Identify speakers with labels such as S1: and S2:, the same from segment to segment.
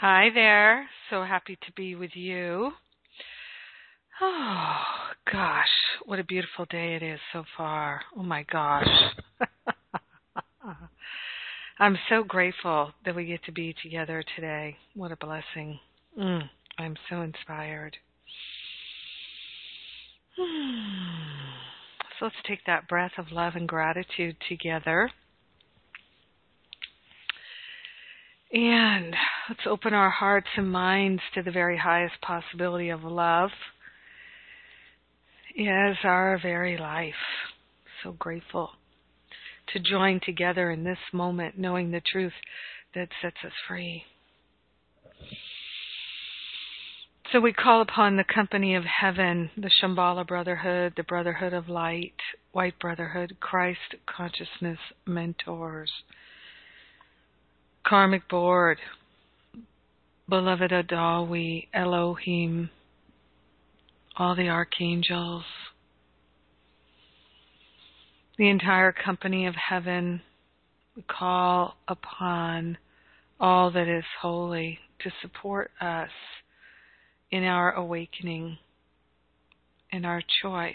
S1: Hi there. So happy to be with you. Oh, gosh, what a beautiful day it is so far. Oh my gosh. I'm so grateful that we get to be together today. What a blessing. Mm, I'm so inspired. So let's take that breath of love and gratitude together. And let's open our hearts and minds to the very highest possibility of love as our very life. So grateful to join together in this moment, knowing the truth that sets us free. So we call upon the company of heaven, the Shambhala Brotherhood, the Brotherhood of Light, White Brotherhood, Christ Consciousness Mentors karmic board, beloved Adama, Elohim, all the archangels, the entire company of heaven, we call upon all that is holy to support us in our awakening, in our choice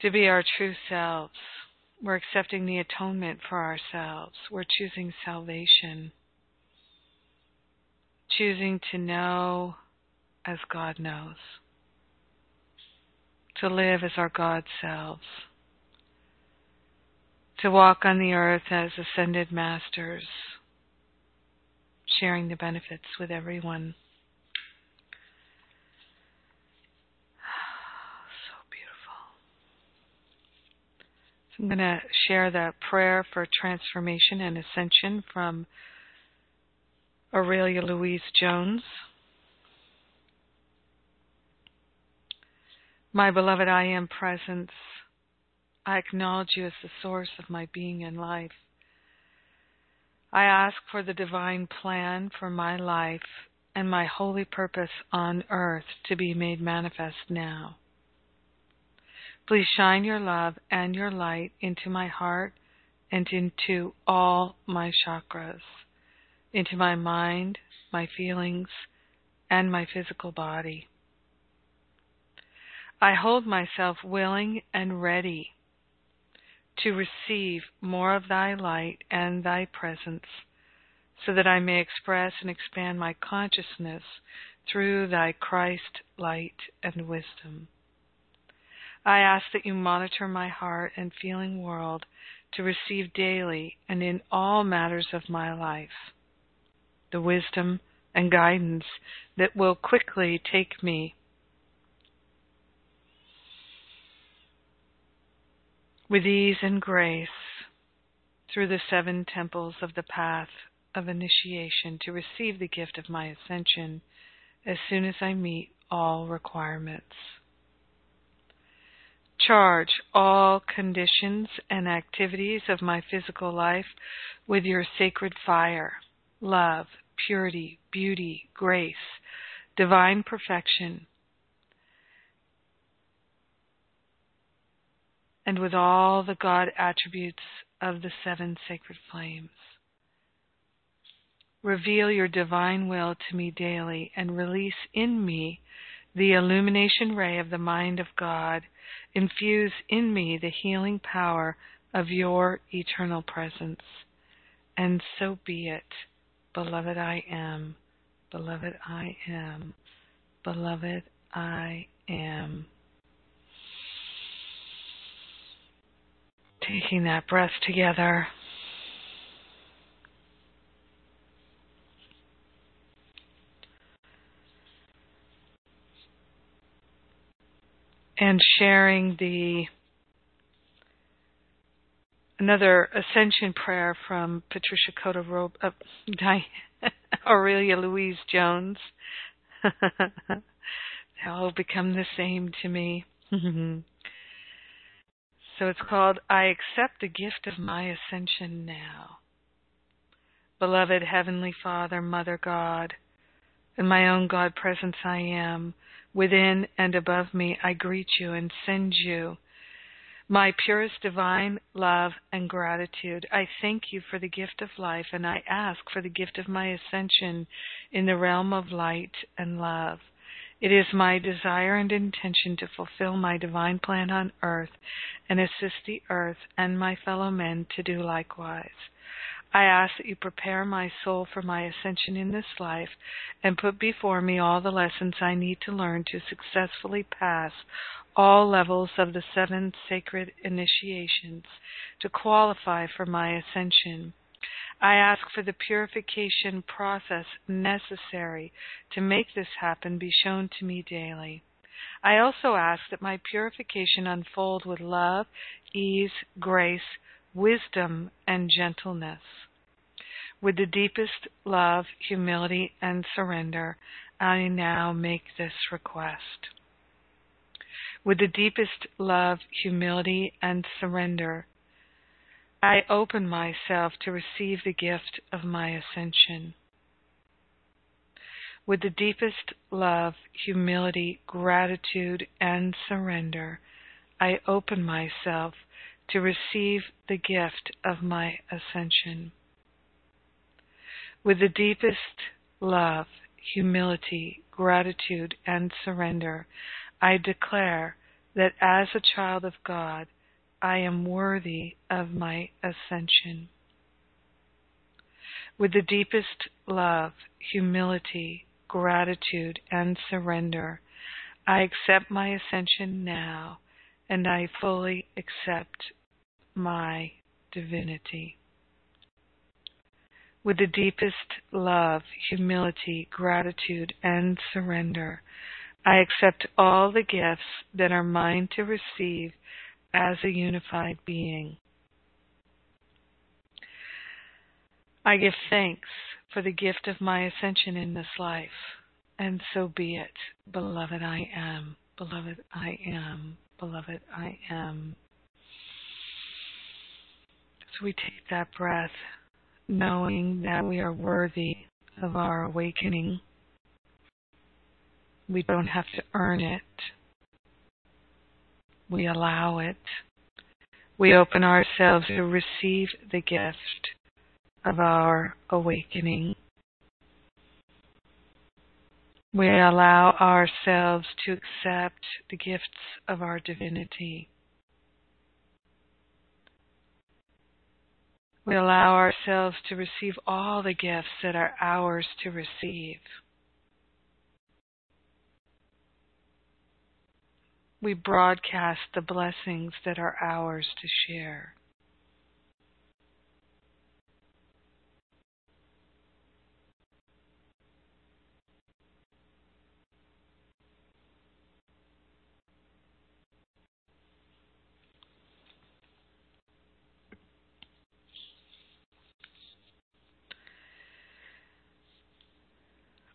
S1: to be our true selves we're accepting the atonement for ourselves. We're choosing salvation. Choosing to know as God knows. To live as our God selves. To walk on the earth as ascended masters, sharing the benefits with everyone. So beautiful. I'm going to share the prayer for transformation and ascension from Aurelia Louise Jones. My beloved I Am Presence, I acknowledge you as the source of my being and life. I ask for the divine plan for my life and my holy purpose on earth to be made manifest now. Please shine your love and your light into my heart and into all my chakras, into my mind, my feelings, and my physical body. I hold myself willing and ready to receive more of thy light and thy presence so that I may express and expand my consciousness through thy Christ light and wisdom. I ask that you monitor my heart and feeling world to receive daily and in all matters of my life the wisdom and guidance that will quickly take me. With ease and grace through the seven temples of the path of initiation to receive the gift of my ascension as soon as I meet all requirements. Charge all conditions and activities of my physical life with your sacred fire, love, purity, beauty, grace, divine perfection, and with all the God attributes of the seven sacred flames. Reveal your divine will to me daily and release in me the illumination ray of the mind of God infuse in me the healing power of your eternal presence. And so be it. Beloved, I am. Beloved, I am. Beloved, I am. Taking that breath together. and sharing the another ascension prayer from Patricia Cota Robe, uh, Aurelia Louise Jones. they all become the same to me. so it's called I Accept the Gift of My Ascension Now. Beloved Heavenly Father, Mother God, and my own God presence I am, within and above me, I greet you and send you My purest divine love and gratitude, I thank you for the gift of life and I ask for the gift of my ascension in the realm of light and love. It is my desire and intention to fulfill my divine plan on earth and assist the earth and my fellow men to do likewise. I ask that you prepare my soul for my ascension in this life and put before me all the lessons I need to learn to successfully pass all levels of the seven sacred initiations to qualify for my ascension. I ask for the purification process necessary to make this happen be shown to me daily. I also ask that my purification unfold with love, ease, grace, wisdom, and gentleness. With the deepest love, humility, and surrender, I now make this request. With the deepest love, humility, and surrender, I open myself to receive the gift of my ascension. With the deepest love, humility, gratitude, and surrender, I open myself to receive the gift of my ascension. With the deepest love, humility, gratitude, and surrender, I declare that as a child of God, I am worthy of my ascension. With the deepest love, humility, gratitude, and surrender, I accept my ascension now and I fully accept my divinity. With the deepest love, humility, gratitude, and surrender, I accept all the gifts that are mine to receive as a unified being. I give thanks for the gift of my ascension in this life, and so be it. Beloved, I am. Beloved, I am. Beloved, I am. So we take that breath, knowing that we are worthy of our awakening. We don't have to earn it. We allow it. We open ourselves to receive the gift of our awakening. We allow ourselves to accept the gifts of our divinity. We allow ourselves to receive all the gifts that are ours to receive. We broadcast the blessings that are ours to share.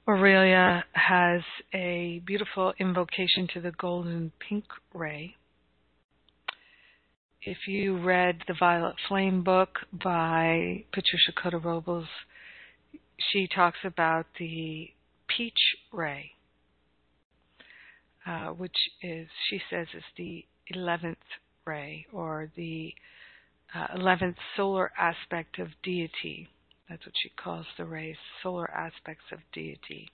S1: Aurelia has a beautiful invocation to the golden pink ray. If you read the Violet Flame book by Patricia Cota Robles, she talks about the peach ray, uh, which is, she says, is the 11th ray or the uh, 11th solar aspect of deity. That's what she calls the rays, solar aspects of deity.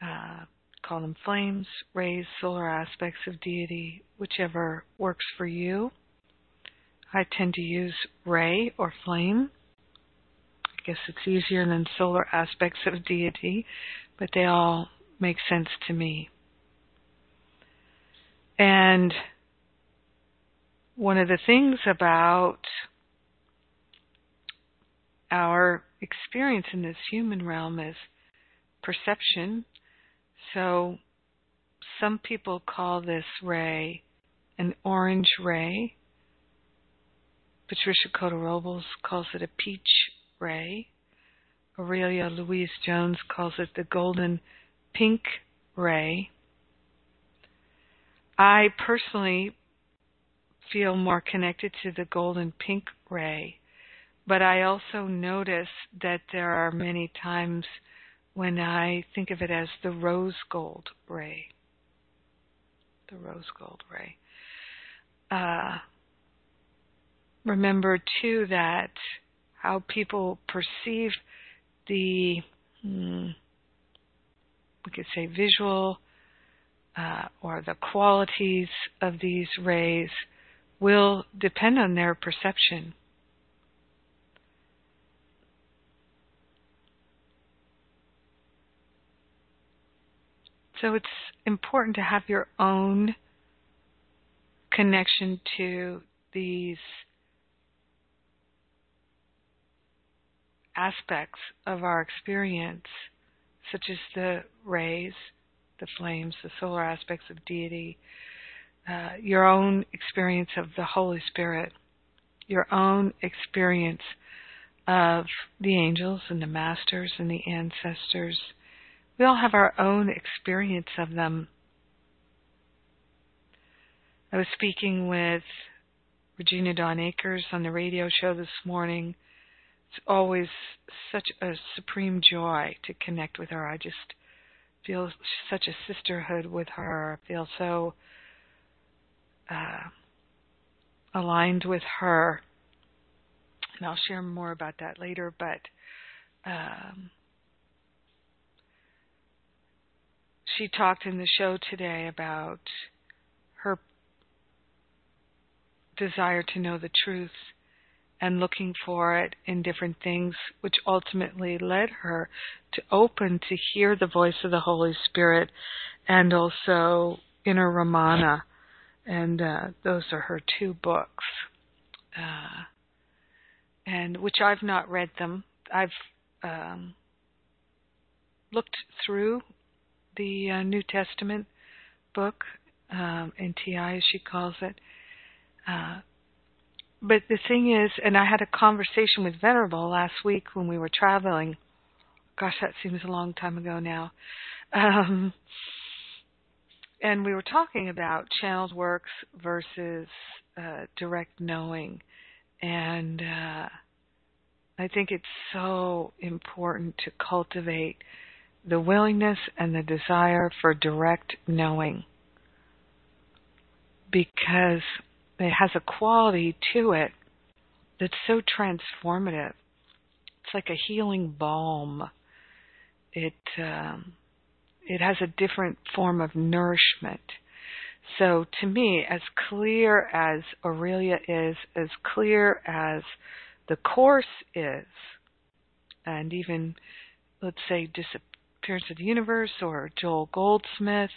S1: Uh, call them flames, rays, solar aspects of deity, whichever works for you. I tend to use ray or flame. I guess it's easier than solar aspects of deity, but they all make sense to me. And one of the things about our experience in this human realm is perception. So some people call this ray an orange ray. Patricia Cota Robles calls it a peach ray. Aurelia Louise Jones calls it the golden pink ray. I personally feel more connected to the golden pink ray but I also notice that there are many times when I think of it as the rose gold ray. The rose gold ray. uh, remember too that how people perceive the hmm, we could say visual uh, or the qualities of these rays will depend on their perception. So it's important to have your own connection to these aspects of our experience, such as the rays, the flames, the solar aspects of deity, uh, your own experience of the Holy Spirit, your own experience of the angels and the masters and the ancestors, we all have our own experience of them. I was speaking with Regina Dawn Akers on the radio show this morning. It's always such a supreme joy to connect with her. I just feel such a sisterhood with her. I feel so uh, aligned with her. And I'll share more about that later, but um, she talked in the show today about her desire to know the truth and looking for it in different things, which ultimately led her to open to hear the voice of the Holy Spirit and also Inner Ramana. And uh, those are her two books. Uh, and which I've not read them. I've um, looked through the uh, New Testament book, um, NTI as she calls it. Uh, but the thing is, and I had a conversation with Venerable last week when we were traveling. Gosh, that seems a long time ago now. Um, and we were talking about channeled works versus uh, direct knowing. And uh, I think it's so important to cultivate the willingness and the desire for direct knowing because it has a quality to it that's so transformative. It's like a healing balm. It um, it has a different form of nourishment. So to me, as clear as Aurelia is, as clear as the course is, and even let's say Disappearance of the Universe or Joel Goldsmith,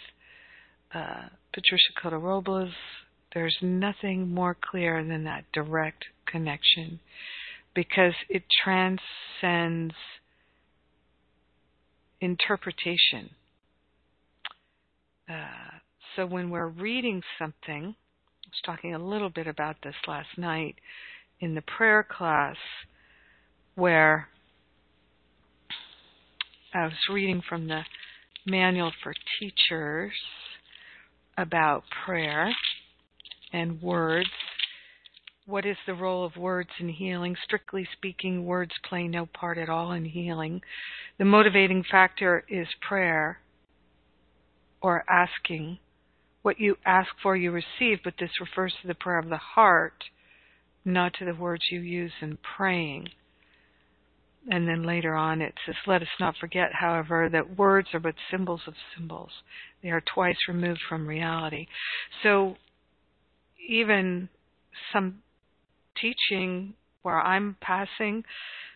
S1: uh, Patricia Cota Robles, there's nothing more clear than that direct connection because it transcends interpretation. Uh, so when we're reading something, I was talking a little bit about this last night in the prayer class where I was reading from the manual for teachers about prayer and words. What is the role of words in healing? Strictly speaking, words play no part at all in healing. The motivating factor is prayer or asking. What you ask for, you receive, but this refers to the prayer of the heart, not to the words you use in praying. And then later on it says, Let us not forget, however, that words are but symbols of symbols. They are twice removed from reality. So even some teaching where I'm passing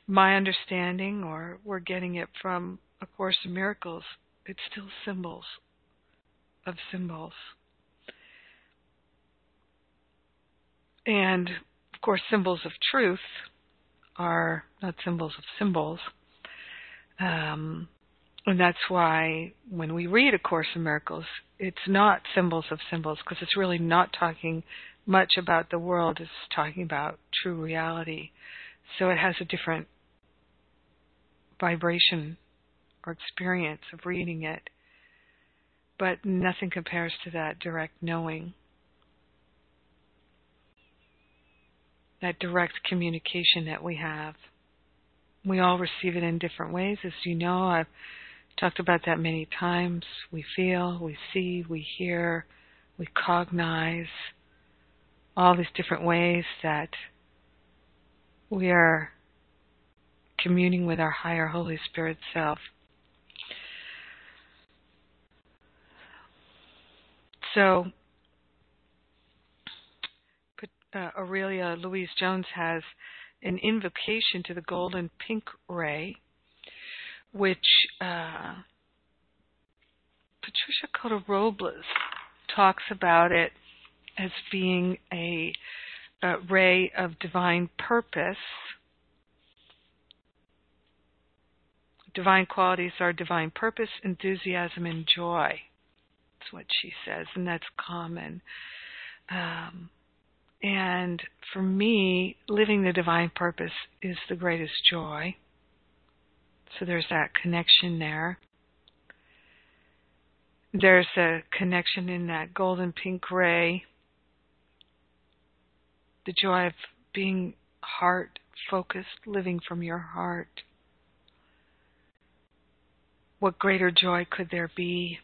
S1: my understanding or we're getting it from A Course in Miracles, it's still symbols of symbols. And of course, symbols of truth are not symbols of symbols. Um, and that's why when we read A Course in Miracles, it's not symbols of symbols because it's really not talking much about the world. It's talking about true reality. So it has a different vibration or experience of reading it. But nothing compares to that direct knowing. That direct communication that we have. We all receive it in different ways. As you know, I've talked about that many times. We feel, we see, we hear, we cognize. all these different ways that we are communing with our higher Holy Spirit self. So, uh, Aurelia Louise Jones has an invocation to the golden pink ray, which uh, Patricia Cota Robles talks about it as being a, a ray of divine purpose. Divine qualities are divine purpose, enthusiasm, and joy. That's what she says, and that's common. Um, and for me, living the divine purpose is the greatest joy. So there's that connection there. There's a connection in that golden pink ray. The joy of being heart focused, living from your heart. What greater joy could there be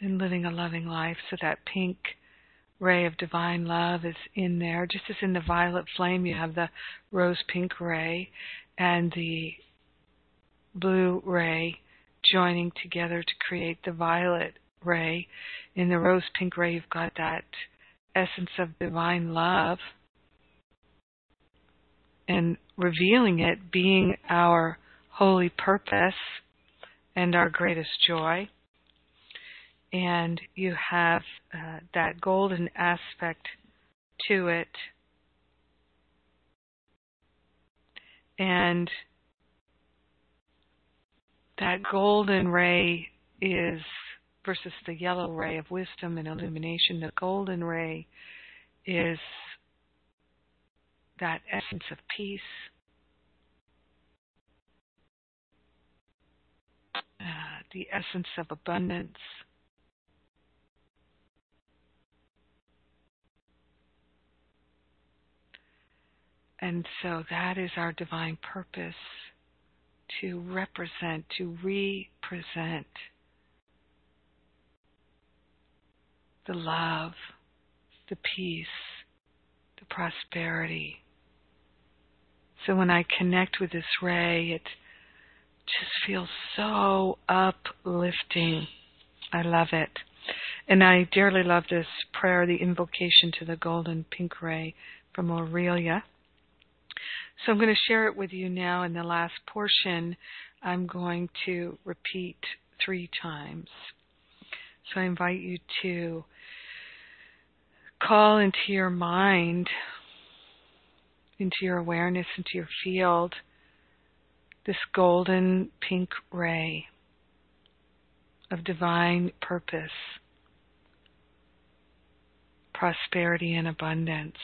S1: than living a loving life? So that pink ray of divine love is in there. Just as in the violet flame, you have the rose pink ray and the blue ray joining together to create the violet ray. In the rose pink ray, you've got that essence of divine love and revealing it being our holy purpose and our greatest joy. And you have uh, that golden aspect to it. And that golden ray is versus the yellow ray of wisdom and illumination. The golden ray is that essence of peace. Uh, the essence of abundance. And so that is our divine purpose to represent, to represent the love, the peace, the prosperity. So when I connect with this ray, it just feels so uplifting. I love it. And I dearly love this prayer, the invocation to the golden pink ray from Aurelia. So I'm going to share it with you now. In the last portion, I'm going to repeat three times. So I invite you to call into your mind, into your awareness, into your field, this golden pink ray of divine purpose, prosperity, and abundance.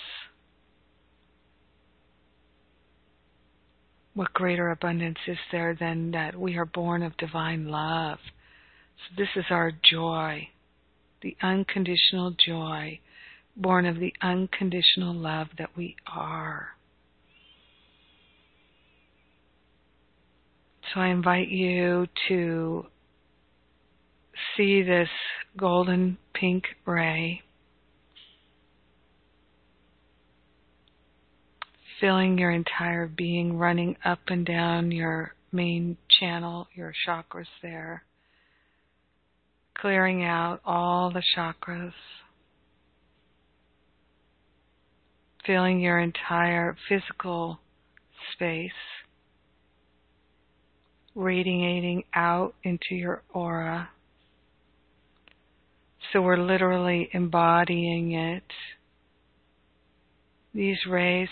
S1: What greater abundance is there than that we are born of divine love? So this is our joy, the unconditional joy, born of the unconditional love that we are. So I invite you to see this golden pink ray filling your entire being, running up and down your main channel, your chakras there, clearing out all the chakras, filling your entire physical space, radiating out into your aura. So we're literally embodying it. These rays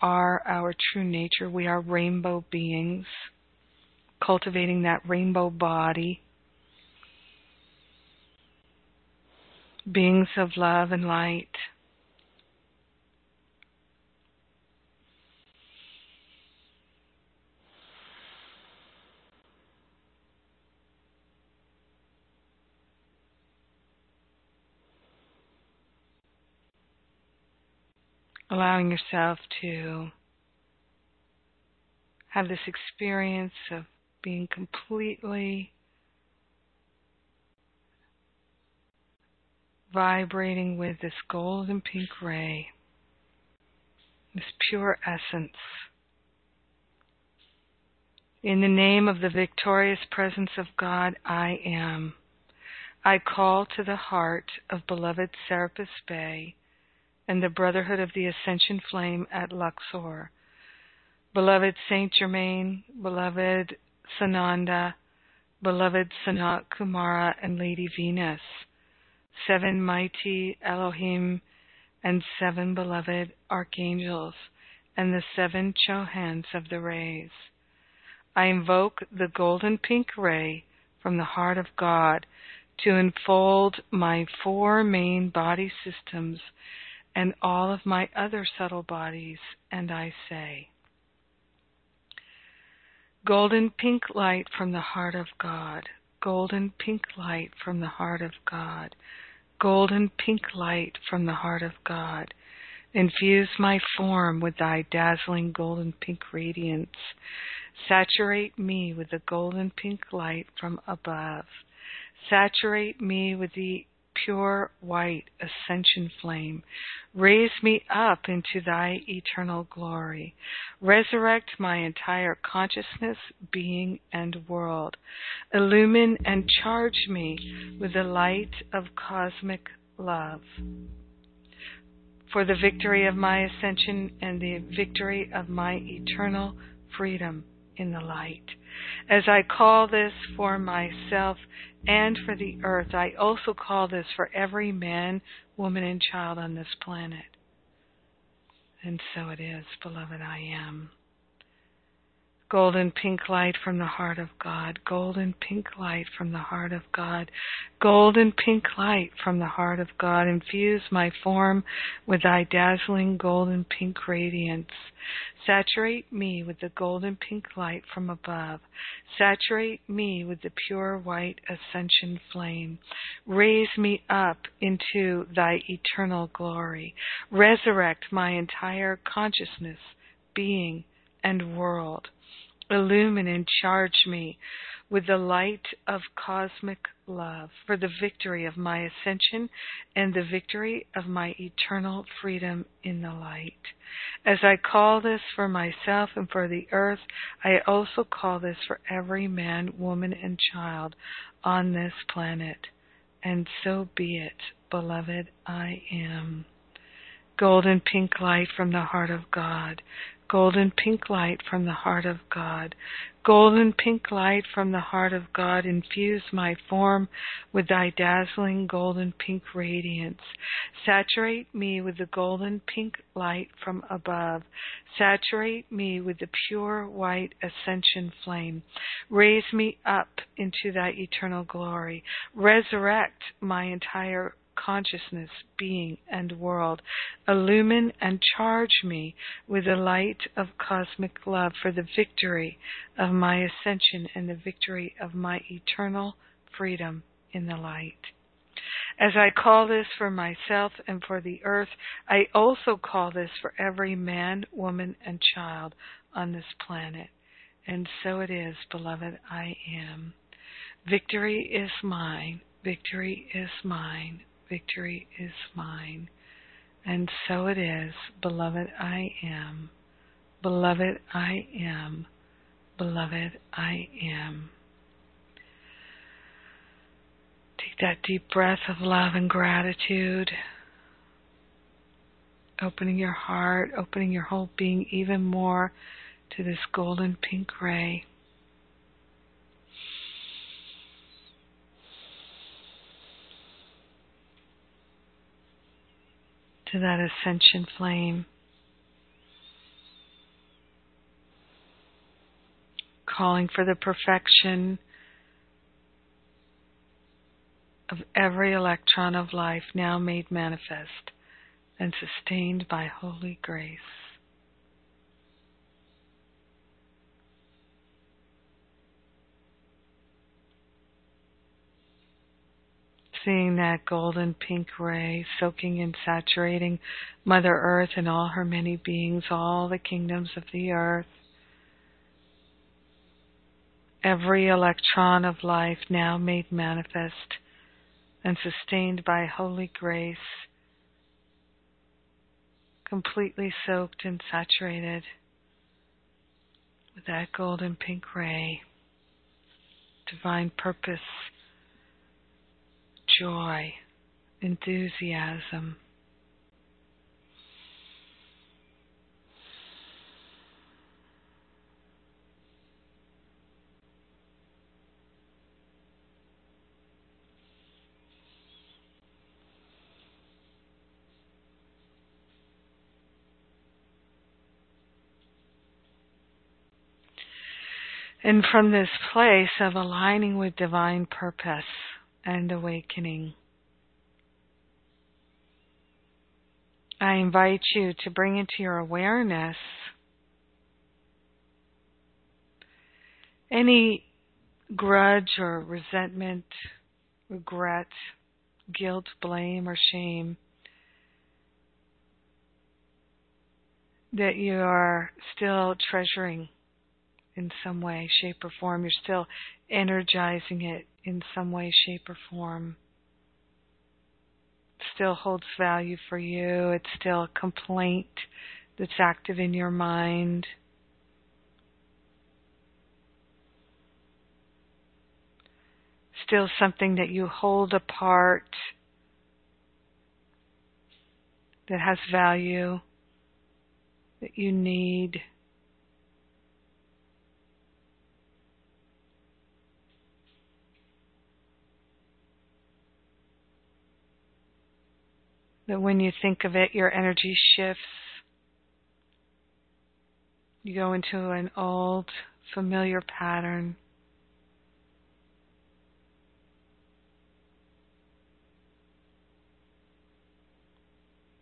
S1: are our true nature. We are rainbow beings, cultivating that rainbow body, beings of love and light. Allowing yourself to have this experience of being completely vibrating with this golden pink ray. this pure essence. In the name of the victorious presence of God, I am. I call to the heart of beloved Serapis Bey and the Brotherhood of the Ascension Flame at Luxor. Beloved Saint Germain, beloved Sananda, beloved Sanat Kumara and Lady Venus, seven mighty Elohim and seven beloved archangels, and the seven Chohans of the rays. I invoke the golden pink ray from the heart of God to enfold my four main body systems and all of my other subtle bodies, and I say, Golden pink light from the heart of God, golden pink light from the heart of God, golden pink light from the heart of God. Infuse my form with thy dazzling golden pink radiance. Saturate me with the golden pink light from above. Saturate me with the pure white ascension flame. Raise me up into thy eternal glory. Resurrect my entire consciousness, being, and world. Illumine and charge me with the light of cosmic love. For the victory of my ascension and the victory of my eternal freedom in the light. As I call this for myself and for the earth, I also call this for every man, woman, and child on this planet. And so it is, beloved, I am. Golden pink light from the heart of God. Golden pink light from the heart of God. Golden pink light from the heart of God. Infuse my form with thy dazzling golden pink radiance. Saturate me with the golden pink light from above. Saturate me with the pure white ascension flame. Raise me up into thy eternal glory. Resurrect my entire consciousness, being, and world illumine and charge me with the light of cosmic love for the victory of my ascension and the victory of my eternal freedom in the light. As I call this for myself and for the earth, I also call this for every man, woman, and child on this planet. And so be it, beloved, I am. Golden pink light from the heart of God, golden pink light from the heart of God. Golden pink light from the heart of God, infuse my form with thy dazzling golden pink radiance. Saturate me with the golden pink light from above. Saturate me with the pure white ascension flame. Raise me up into thy eternal glory. Resurrect my entire consciousness, being, and world. Illumine and charge me with the light of cosmic love for the victory of my ascension and the victory of my eternal freedom in the light. As I call this for myself and for the earth, I also call this for every man, woman, and child on this planet. And so it is, beloved, I am. Victory is mine. Victory is mine victory is mine. And so it is, beloved, I am. Beloved, I am. Beloved, I am. Take that deep breath of love and gratitude. Opening your heart, opening your whole being even more to this golden pink ray. To that ascension flame. Calling for the perfection of every electron of life now made manifest and sustained by holy grace. Seeing that golden pink ray soaking and saturating Mother Earth and all her many beings, all the kingdoms of the earth. Every electron of life now made manifest and sustained by holy grace, completely soaked and saturated with that golden pink ray, divine purpose, joy, enthusiasm. And from this place of aligning with divine purpose and awakening, I invite you to bring into your awareness. Any grudge or resentment, regret, guilt, blame, or shame that you are still treasuring in some way, shape, or form. You're still energizing it in some way, shape, or form. It still holds value for you. It's still a complaint that's active in your mind. Still something that you hold apart that has value that you need. That when you think of it, your energy shifts. You go into an old, familiar pattern.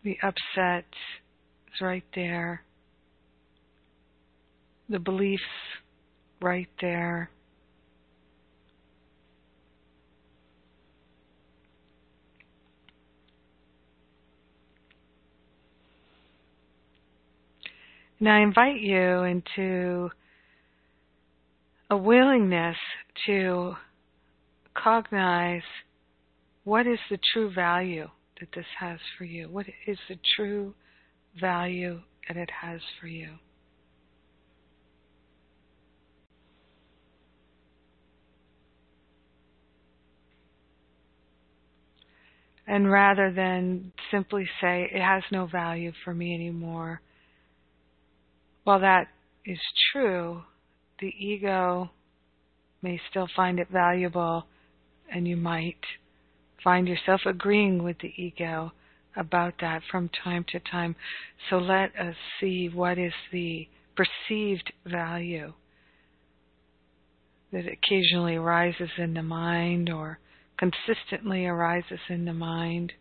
S1: The upset is right there. The beliefs right there. And I invite you into a willingness to cognize what is the true value that this has for you? What is the true value that it has for you? And rather than simply say, it has no value for me anymore, while that is true, the ego may still find it valuable, and you might find yourself agreeing with the ego about that from time to time. So let us see what is the perceived value that occasionally arises in the mind or consistently arises in the mind.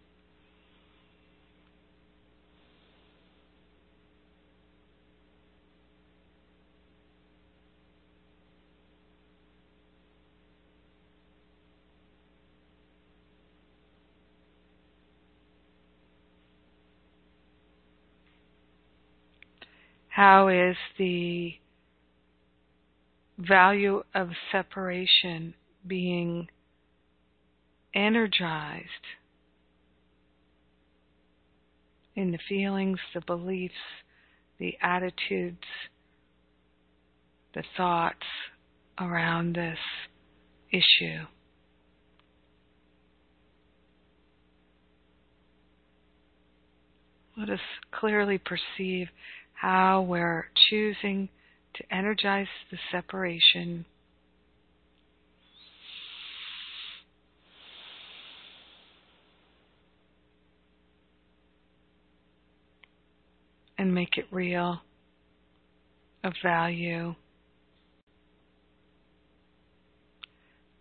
S1: How is the value of separation being energized in the feelings, the beliefs, the attitudes, the thoughts around this issue? Let us clearly perceive how we're choosing to energize the separation. And make it real, of value.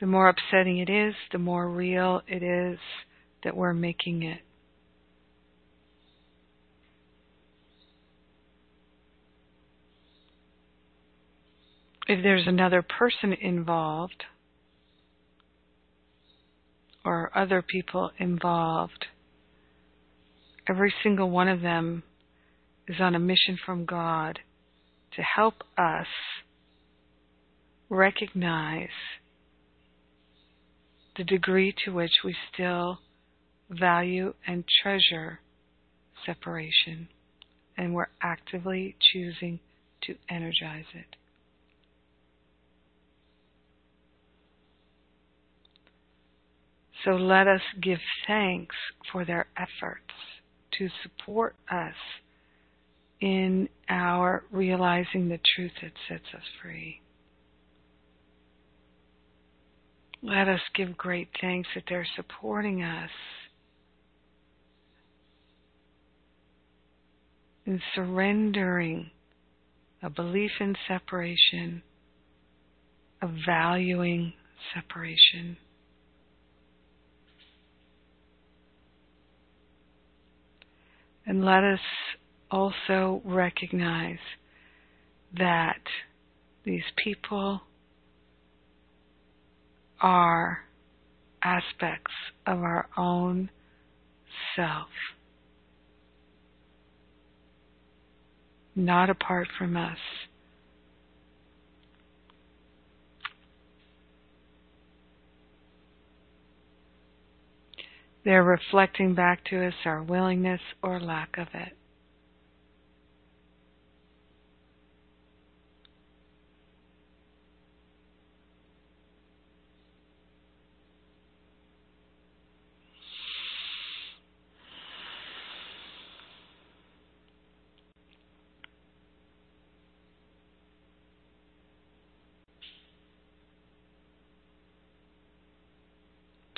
S1: The more upsetting it is, the more real it is that we're making it. If there's another person involved or other people involved, every single one of them is on a mission from God to help us recognize the degree to which we still value and treasure separation and we're actively choosing to energize it. So let us give thanks for their efforts to support us in our realizing the truth that sets us free. Let us give great thanks that they're supporting us in surrendering a belief in separation, of valuing separation. And let us also recognize that these people are aspects of our own self, not apart from us. They're reflecting back to us our willingness or lack of it.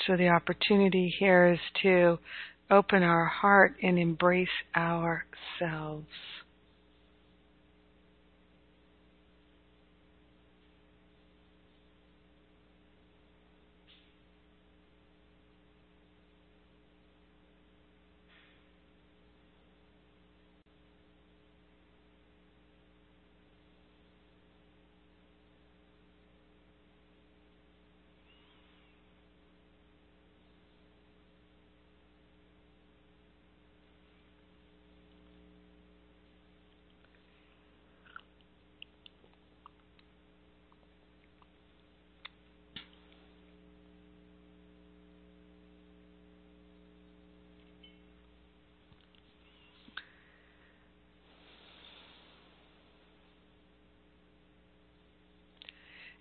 S1: So the opportunity here is to open our heart and embrace ourselves.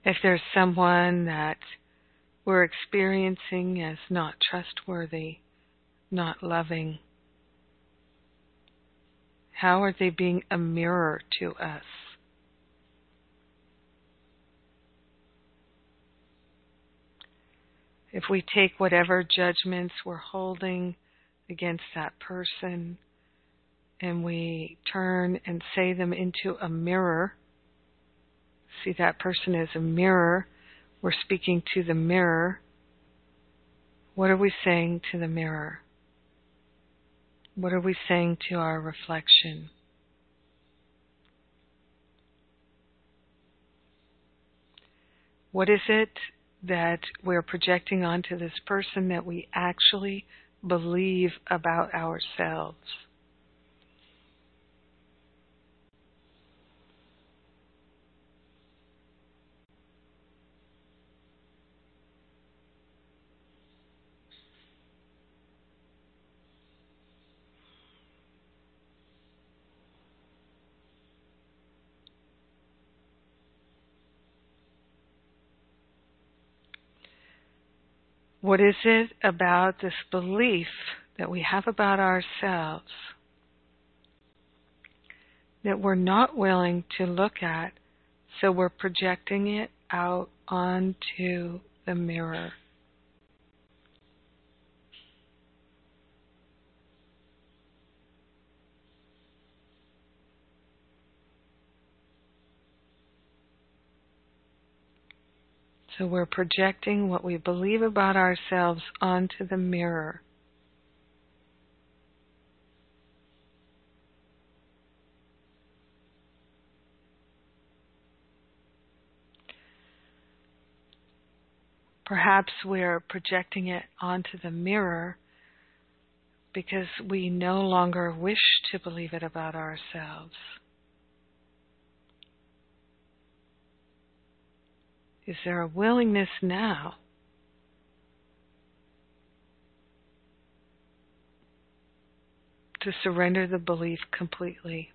S1: If there's someone that we're experiencing as not trustworthy, not loving, how are they being a mirror to us? If we take whatever judgments we're holding against that person and we turn and say them into a mirror, see that person as a mirror. We're speaking to the mirror. What are we saying to the mirror? What are we saying to our reflection? What is it that we're projecting onto this person that we actually believe about ourselves? What is it about this belief that we have about ourselves that we're not willing to look at, so we're projecting it out onto the mirror? So we're projecting what we believe about ourselves onto the mirror. Perhaps we're projecting it onto the mirror because we no longer wish to believe it about ourselves. Is there a willingness now to surrender the belief completely.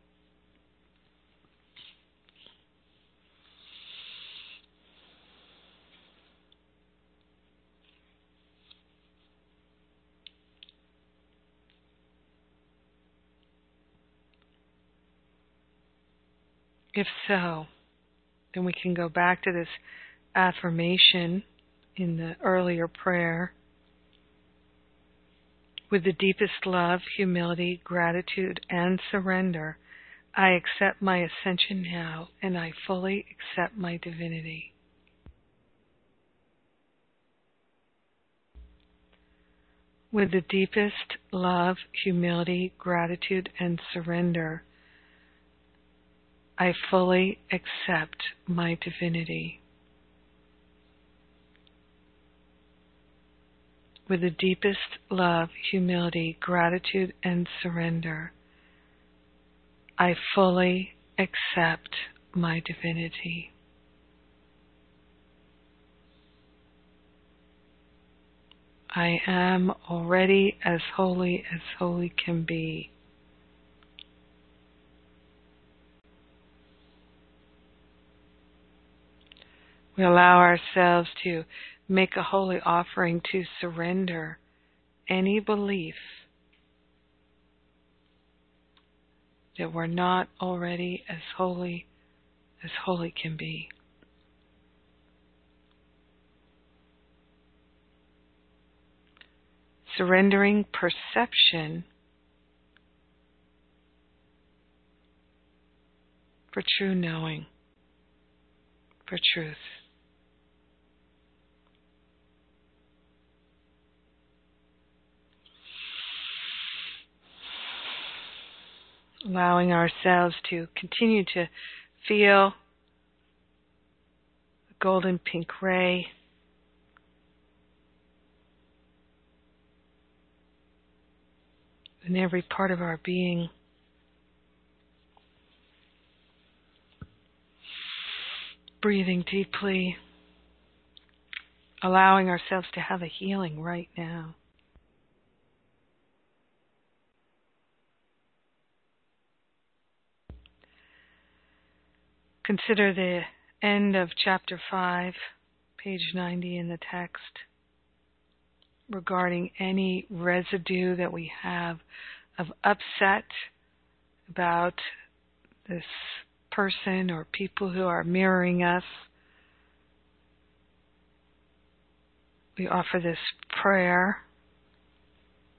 S1: If so, then we can go back to this affirmation in the earlier prayer. With the deepest love, humility, gratitude, and surrender, I accept my ascension now and I fully accept my divinity. With the deepest love, humility, gratitude, and surrender, I fully accept my divinity. With the deepest love, humility, gratitude, and surrender, I fully accept my divinity. I am already as holy as holy can be. We allow ourselves to make a holy offering to surrender any belief that we're not already as holy as holy can be. Surrendering perception for true knowing, for truth. Allowing ourselves to continue to feel the golden pink ray. In every part of our being. Breathing deeply, allowing ourselves to have a healing right now. Consider the end of chapter 5, page 90 in the text, regarding any residue that we have of upset about this person or people who are mirroring us. We offer this prayer,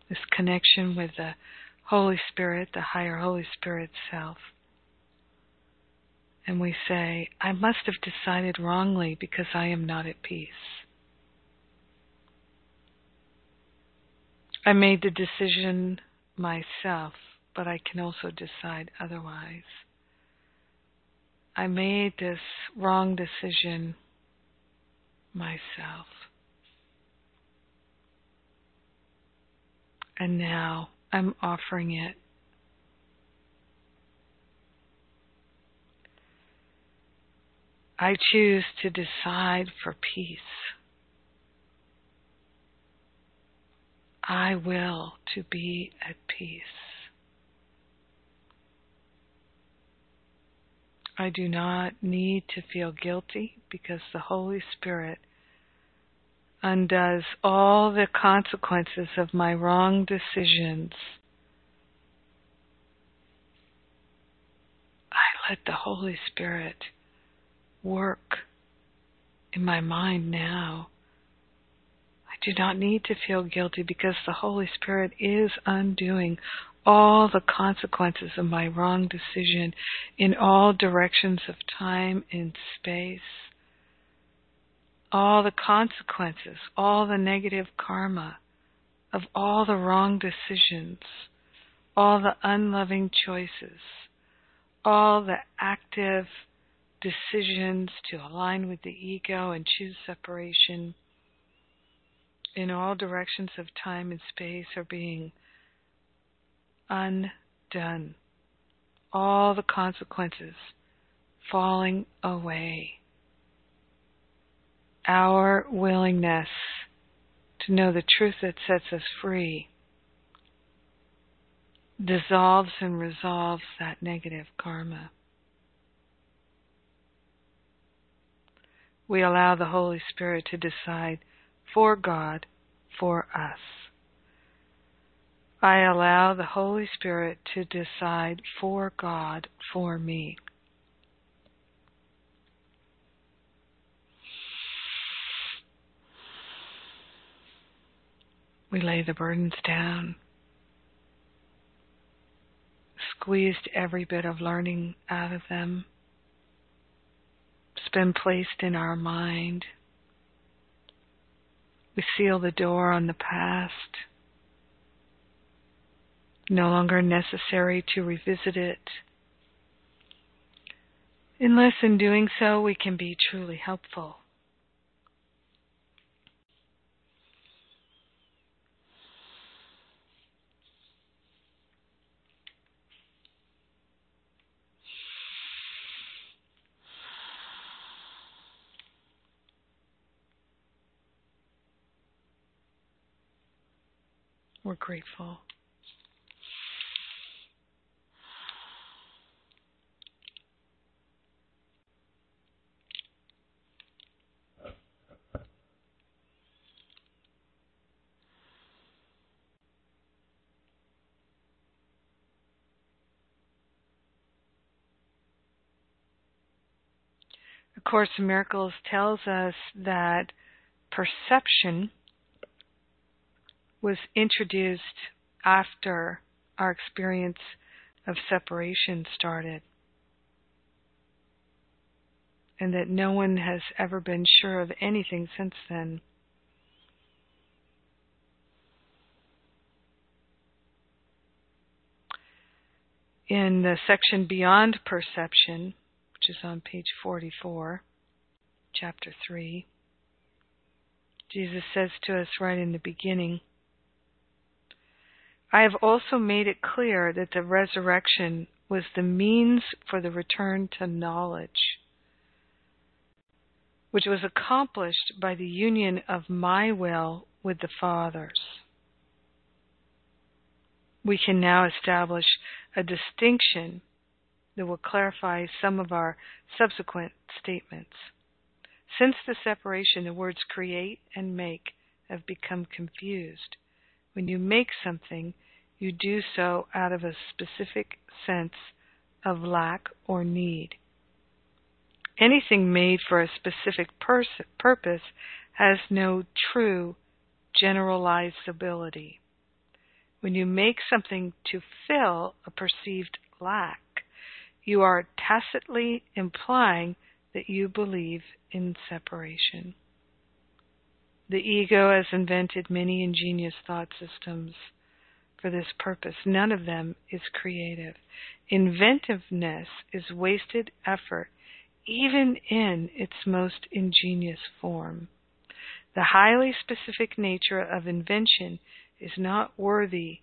S1: this connection with the Holy Spirit, the higher Holy Spirit self and we say, I must have decided wrongly because I am not at peace. I made the decision myself, but I can also decide otherwise. I made this wrong decision myself. And now I'm offering it I choose to decide for peace. I will to be at peace. I do not need to feel guilty because the Holy Spirit undoes all the consequences of my wrong decisions. I let the Holy Spirit work in my mind now. I do not need to feel guilty because the Holy Spirit is undoing all the consequences of my wrong decision in all directions of time and space. All the consequences, all the negative karma of all the wrong decisions, all the unloving choices, all the active decisions to align with the ego and choose separation in all directions of time and space are being undone. All the consequences falling away. Our willingness to know the truth that sets us free dissolves and resolves that negative karma. We allow the Holy Spirit to decide for God, for us. I allow the Holy Spirit to decide for God, for me. We lay the burdens down, squeezed every bit of learning out of them. It's been placed in our mind. We seal the door on the past. No longer necessary to revisit it. Unless in doing so we can be truly helpful. We're grateful. A Course in Miracles tells us that perception was introduced after our experience of separation started. And that no one has ever been sure of anything since then. In the section Beyond Perception, which is on page 44, chapter 3, Jesus says to us right in the beginning I have also made it clear that the resurrection was the means for the return to knowledge, which was accomplished by the union of my will with the Father's. We can now establish a distinction that will clarify some of our subsequent statements. Since the separation, the words create and make have become confused. When you make something, you do so out of a specific sense of lack or need. Anything made for a specific pers- purpose has no true generalizability. When you make something to fill a perceived lack, you are tacitly implying that you believe in separation. The ego has invented many ingenious thought systems for this purpose. None of them is creative. Inventiveness is wasted effort, even in its most ingenious form. The highly specific nature of invention is not worthy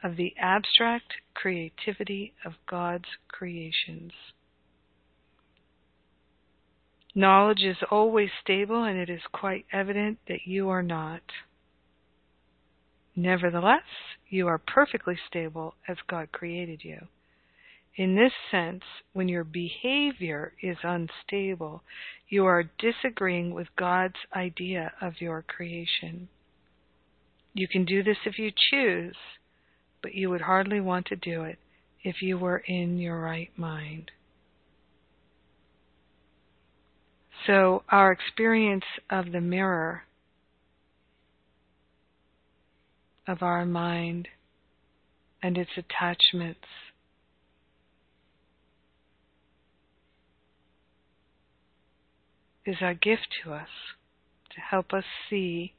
S1: of the abstract creativity of God's creations. Knowledge is always stable, and it is quite evident that you are not. Nevertheless, you are perfectly stable as God created you. In this sense, when your behavior is unstable, you are disagreeing with God's idea of your creation. You can do this if you choose, but you would hardly want to do it if you were in your right mind. So, our experience of the mirror, of our mind, and its attachments, is our gift to us to help us see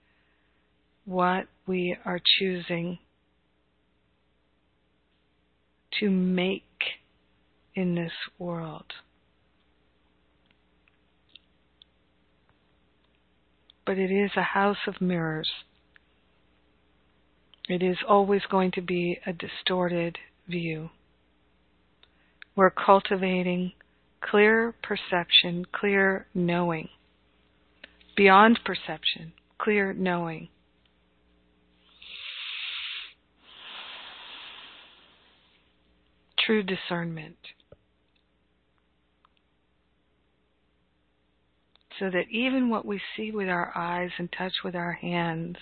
S1: what we are choosing to make in this world. But it is a house of mirrors. It is always going to be a distorted view. We're cultivating clear perception, clear knowing, beyond perception, clear knowing. true discernment. So that even what we see with our eyes and touch with our hands,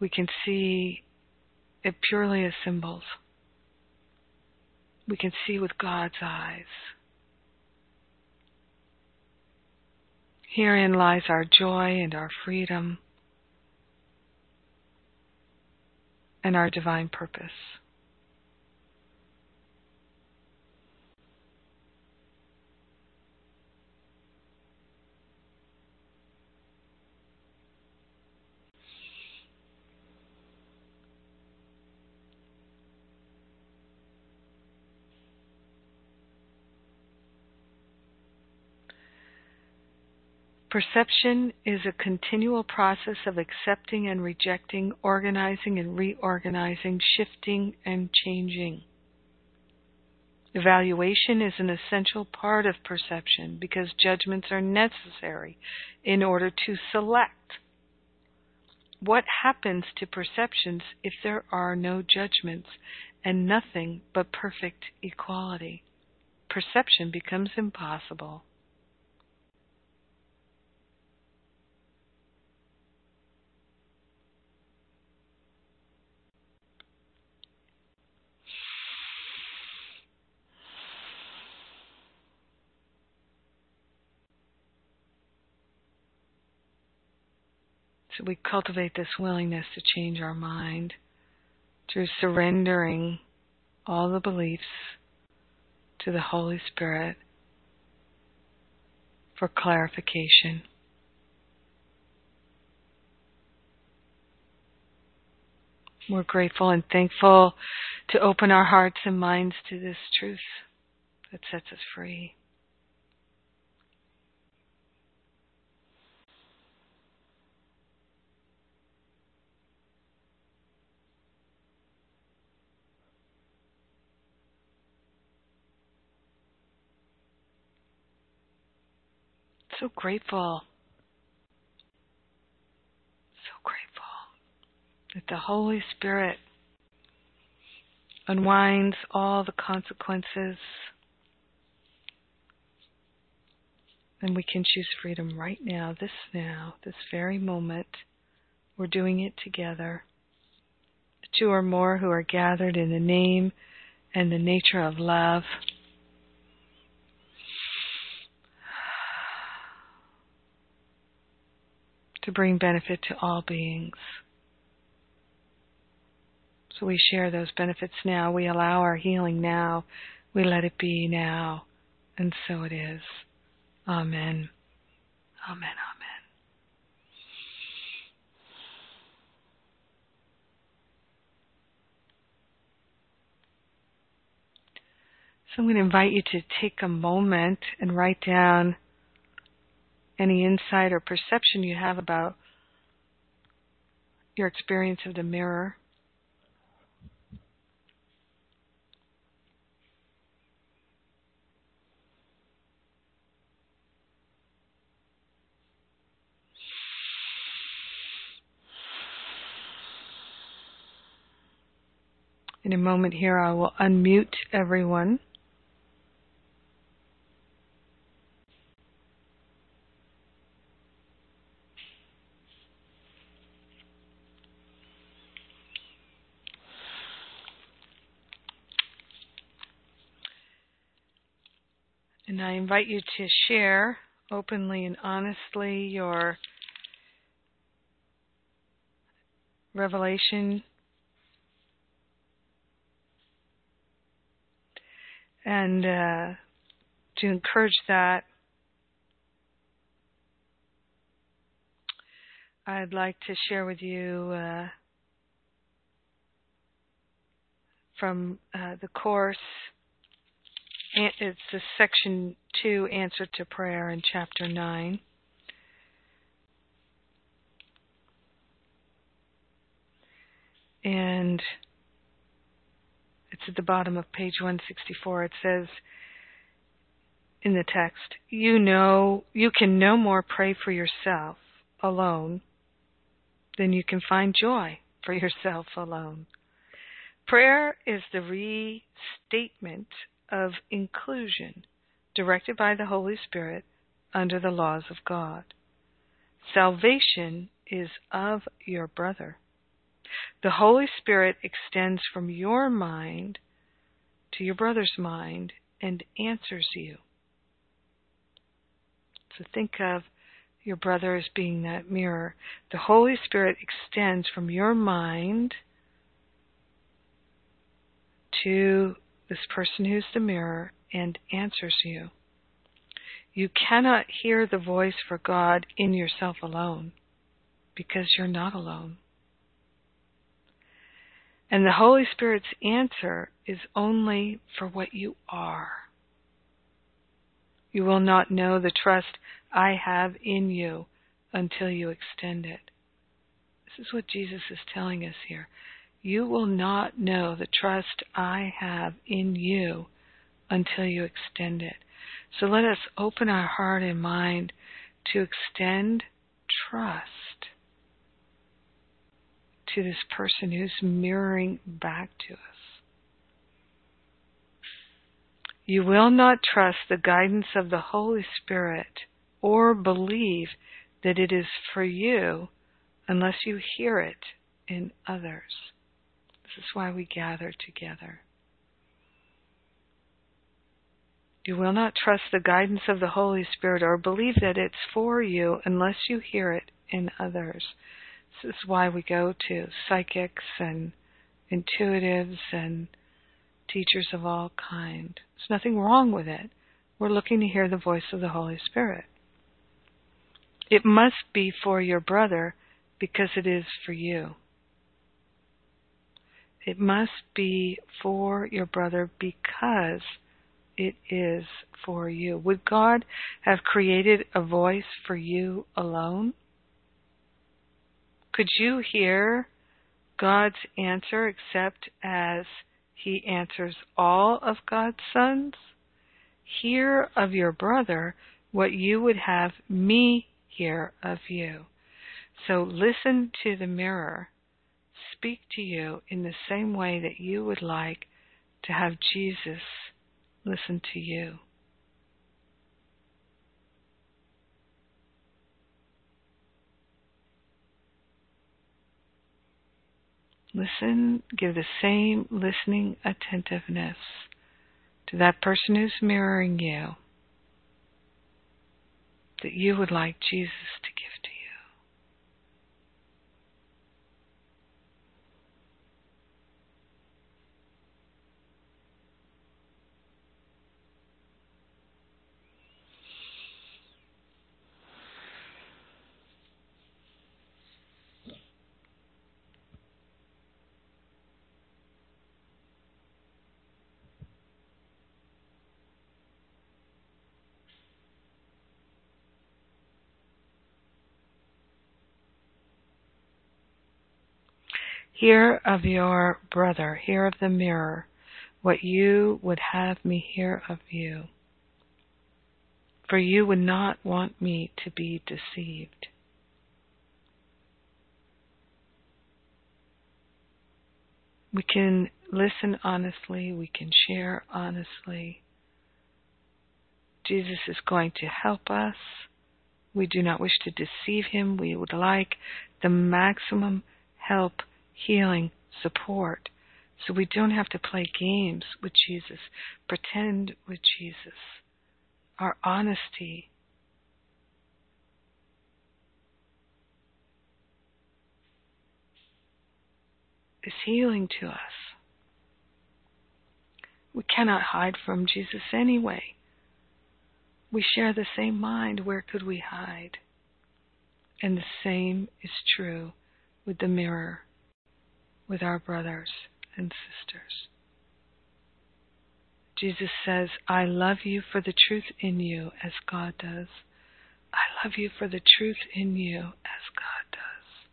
S1: we can see it purely as symbols. We can see with God's eyes. Herein lies our joy and our freedom and our divine purpose. Perception is a continual process of accepting and rejecting, organizing and reorganizing, shifting and changing. Evaluation is an essential part of perception because judgments are necessary in order to select. What happens to perceptions if there are no judgments and nothing but perfect equality? Perception becomes impossible. We cultivate this willingness to change our mind through surrendering all the beliefs to the Holy Spirit for clarification. We're grateful and thankful to open our hearts and minds to this truth that sets us free. So grateful. So grateful that the Holy Spirit unwinds all the consequences. And we can choose freedom right now, this now, this very moment. We're doing it together. The two or more who are gathered in the name and the nature of love. To bring benefit to all beings. So we share those benefits now. We allow our healing now. We let it be now. And so it is. Amen. Amen. Amen. So I'm going to invite you to take a moment and write down any insight or perception you have about your experience of the mirror. In a moment here, I will unmute everyone. And I invite you to share openly and honestly your revelation. And uh, to encourage that I'd like to share with you uh, from uh, the course it's the section 2 answer to prayer in chapter 9. And it's at the bottom of page 164. It says in the text, you know, you can no more pray for yourself alone than you can find joy for yourself alone. Prayer is the restatement of inclusion directed by the Holy Spirit under the laws of God. Salvation is of your brother. The Holy Spirit extends from your mind to your brother's mind and answers you. So think of your brother as being that mirror. The Holy Spirit extends from your mind to this person who's the mirror and answers you. You cannot hear the voice for God in yourself alone because you're not alone. And the Holy Spirit's answer is only for what you are. You will not know the trust I have in you until you extend it. This is what Jesus is telling us here. You will not know the trust I have in you until you extend it. So let us open our heart and mind to extend trust to this person who's mirroring back to us. You will not trust the guidance of the Holy Spirit or believe that it is for you unless you hear it in others. This is why we gather together. You will not trust the guidance of the Holy Spirit or believe that it's for you unless you hear it in others. This is why we go to psychics and intuitives and teachers of all kind. There's nothing wrong with it. We're looking to hear the voice of the Holy Spirit. It must be for your brother because it is for you. It must be for your brother because it is for you. Would God have created a voice for you alone? Could you hear God's answer except as He answers all of God's sons? Hear of your brother what you would have me hear of you. So listen to the mirror speak to you in the same way that you would like to have Jesus listen to you. Listen, give the same listening attentiveness to that person who's mirroring you that you would like Jesus to give to you. Hear of your brother, hear of the mirror, what you would have me hear of you. For you would not want me to be deceived. We can listen honestly, we can share honestly. Jesus is going to help us. We do not wish to deceive him. We would like the maximum help healing, support. So we don't have to play games with Jesus, pretend with Jesus. Our honesty is healing to us. We cannot hide from Jesus anyway. We share the same mind. Where could we hide? And the same is true with the mirror with our brothers and sisters. Jesus says, I love you for the truth in you as God does. I love you for the truth in you as God does.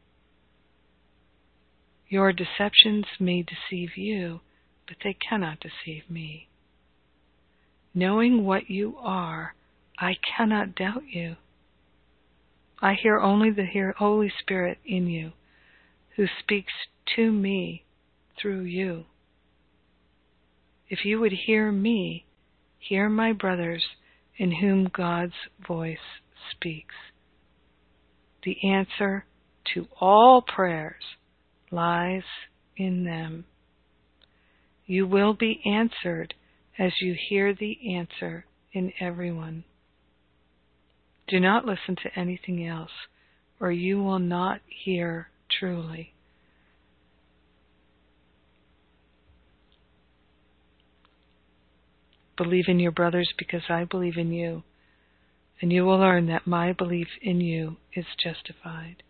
S1: Your deceptions may deceive you, but they cannot deceive me. Knowing what you are, I cannot doubt you. I hear only the Holy Spirit in you, who speaks to me through you. If you would hear me, hear my brothers in whom God's voice speaks. The answer to all prayers lies in them. You will be answered as you hear the answer in everyone. Do not listen to anything else, or you will not hear truly. Believe in your brothers because I believe in you, and you will learn that my belief in you is justified.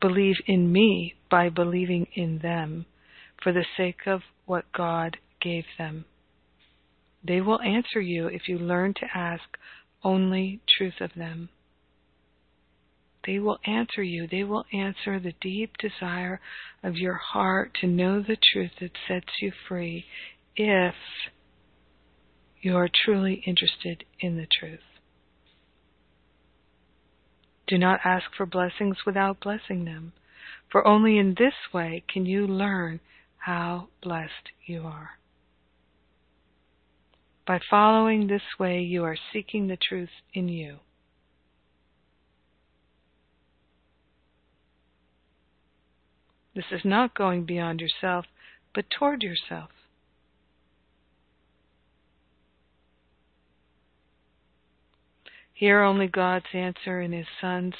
S1: Believe in me by believing in them for the sake of what God gave them. They will answer you if you learn to ask only truth of them. They will answer you. They will answer the deep desire of your heart to know the truth that sets you free if you are truly interested in the truth. Do not ask for blessings without blessing them, for only in this way can you learn how blessed you are. By following this way, you are seeking the truth in you. This is not going beyond yourself, but toward yourself. Hear only God's answer in His Son's,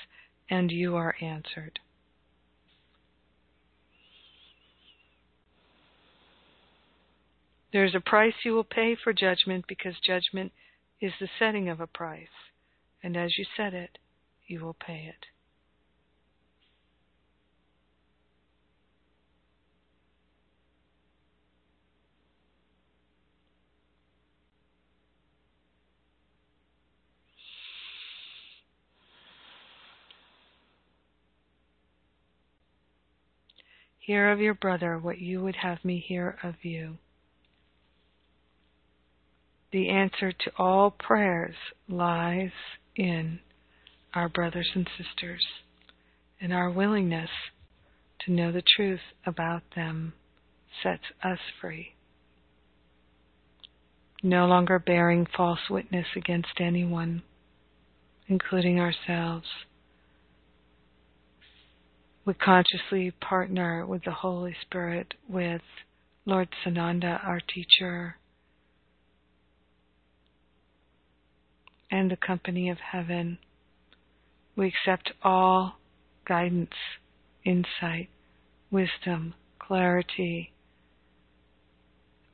S1: and you are answered. There is a price you will pay for judgment because judgment is the setting of a price, and as you set it, you will pay it. Hear of your brother what you would have me hear of you. The answer to all prayers lies in our brothers and sisters and our willingness to know the truth about them sets us free. No longer bearing false witness against anyone, including ourselves. We consciously partner with the Holy Spirit, with Lord Sananda, our teacher, and the company of heaven. We accept all guidance, insight, wisdom, clarity.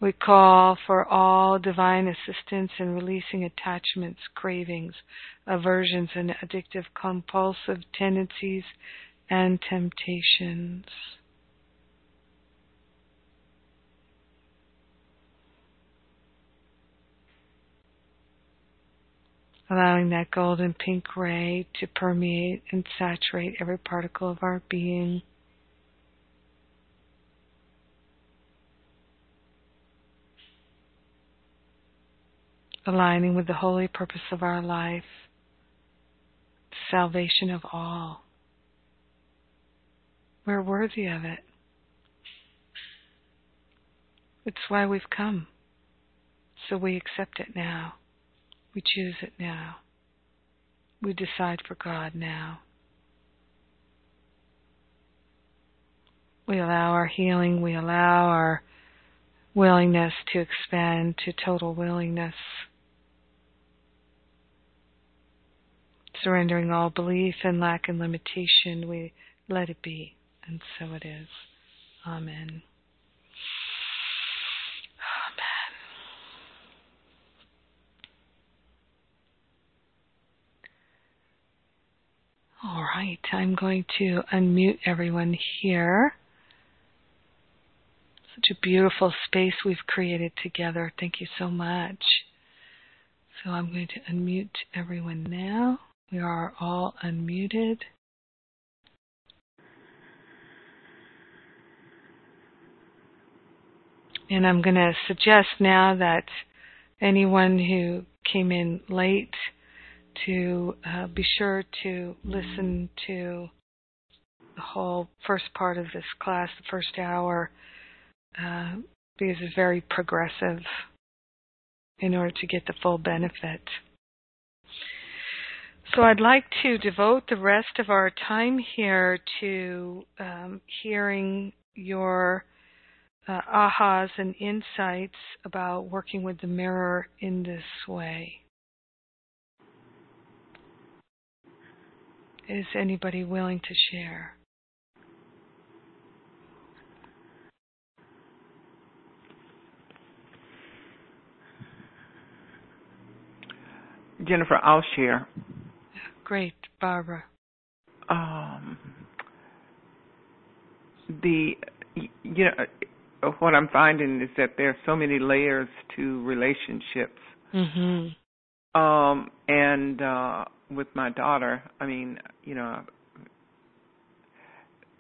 S1: We call for all divine assistance in releasing attachments, cravings, aversions, and addictive compulsive tendencies and temptations. allowing that golden pink ray to permeate and saturate every particle of our being. Aligning with the holy purpose of our life, salvation of all. We're worthy of it. It's why we've come. So we accept it now. We choose it now. We decide for God now. We allow our healing, we allow our willingness to expand to total willingness. Surrendering all belief and lack and limitation, we let it be, and so it is. Amen. All right, I'm going to unmute everyone here. Such a beautiful space we've created together. Thank you so much. So I'm going to unmute everyone now. We are all unmuted. And I'm going to suggest now that anyone who came in late to uh, be sure to listen to the whole first part of this class, the first hour, uh, because it's very progressive in order to get the full benefit. So I'd like to devote the rest of our time here to um, hearing your uh, ahas and insights about working with the mirror in this way. Is anybody willing to share?
S2: Jennifer, I'll share.
S1: Great, Barbara.
S2: Um, the you know what I'm finding is that there are so many layers to relationships.
S1: Mm-hmm.
S2: Um, and uh, with my daughter, I mean, you know,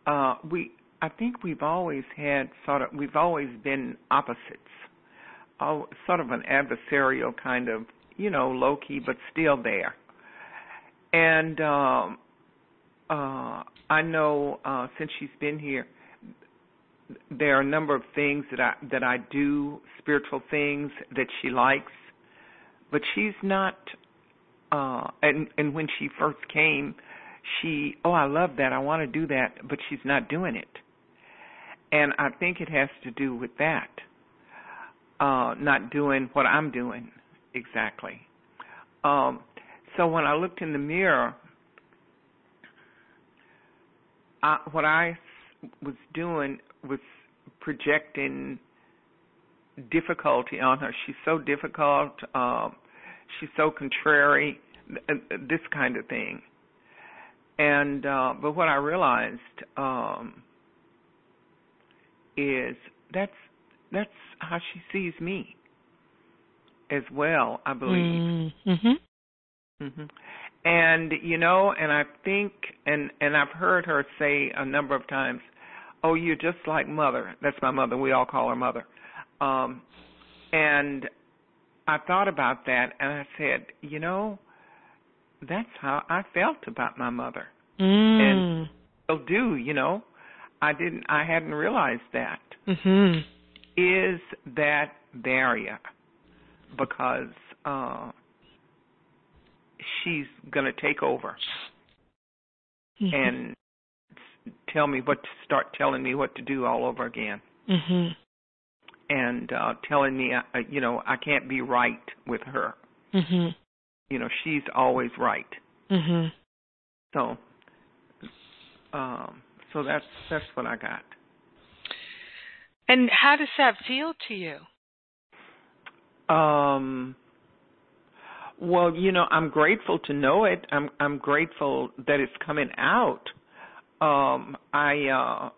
S2: uh, we I think we've always had sort of we've always been opposites, oh, sort of an adversarial kind of you know, low key, but still there. And um, uh, I know uh, since she's been here, there are a number of things that I that I do, spiritual things that she likes, but she's not. Uh, and and when she first came, she oh I love that I want to do that, but she's not doing it. And I think it has to do with that, uh, not doing what I'm doing exactly. Um, so when I looked in the mirror, I, what I was doing was projecting difficulty on her. She's so difficult. Um, she's so contrary. This kind of thing. And uh, but what I realized um, is that's that's how she sees me as well, I believe.
S1: Mm-hmm.
S2: hmm And you know, and I think, and and I've heard her say a number of times, "Oh, you're just like mother." That's my mother. We all call her mother. Um, and I thought about that, and I said, you know, that's how I felt about my mother,
S1: mm.
S2: and still do. You know, I didn't, I hadn't realized that.
S1: Mm-hmm.
S2: Is that barrier? because uh, she's going to take over
S1: mm-hmm.
S2: and tell me what to start telling me what to do all over again.
S1: Mm-hmm.
S2: And uh telling me uh, you know I can't be right with her.
S1: Mm-hmm.
S2: You know, she's always right.
S1: Mm-hmm.
S2: So um so that's that's what I got.
S1: And how does that feel to you?
S2: Um, well, you know, I'm grateful to know it. I'm I'm grateful that it's coming out. Um, I uh,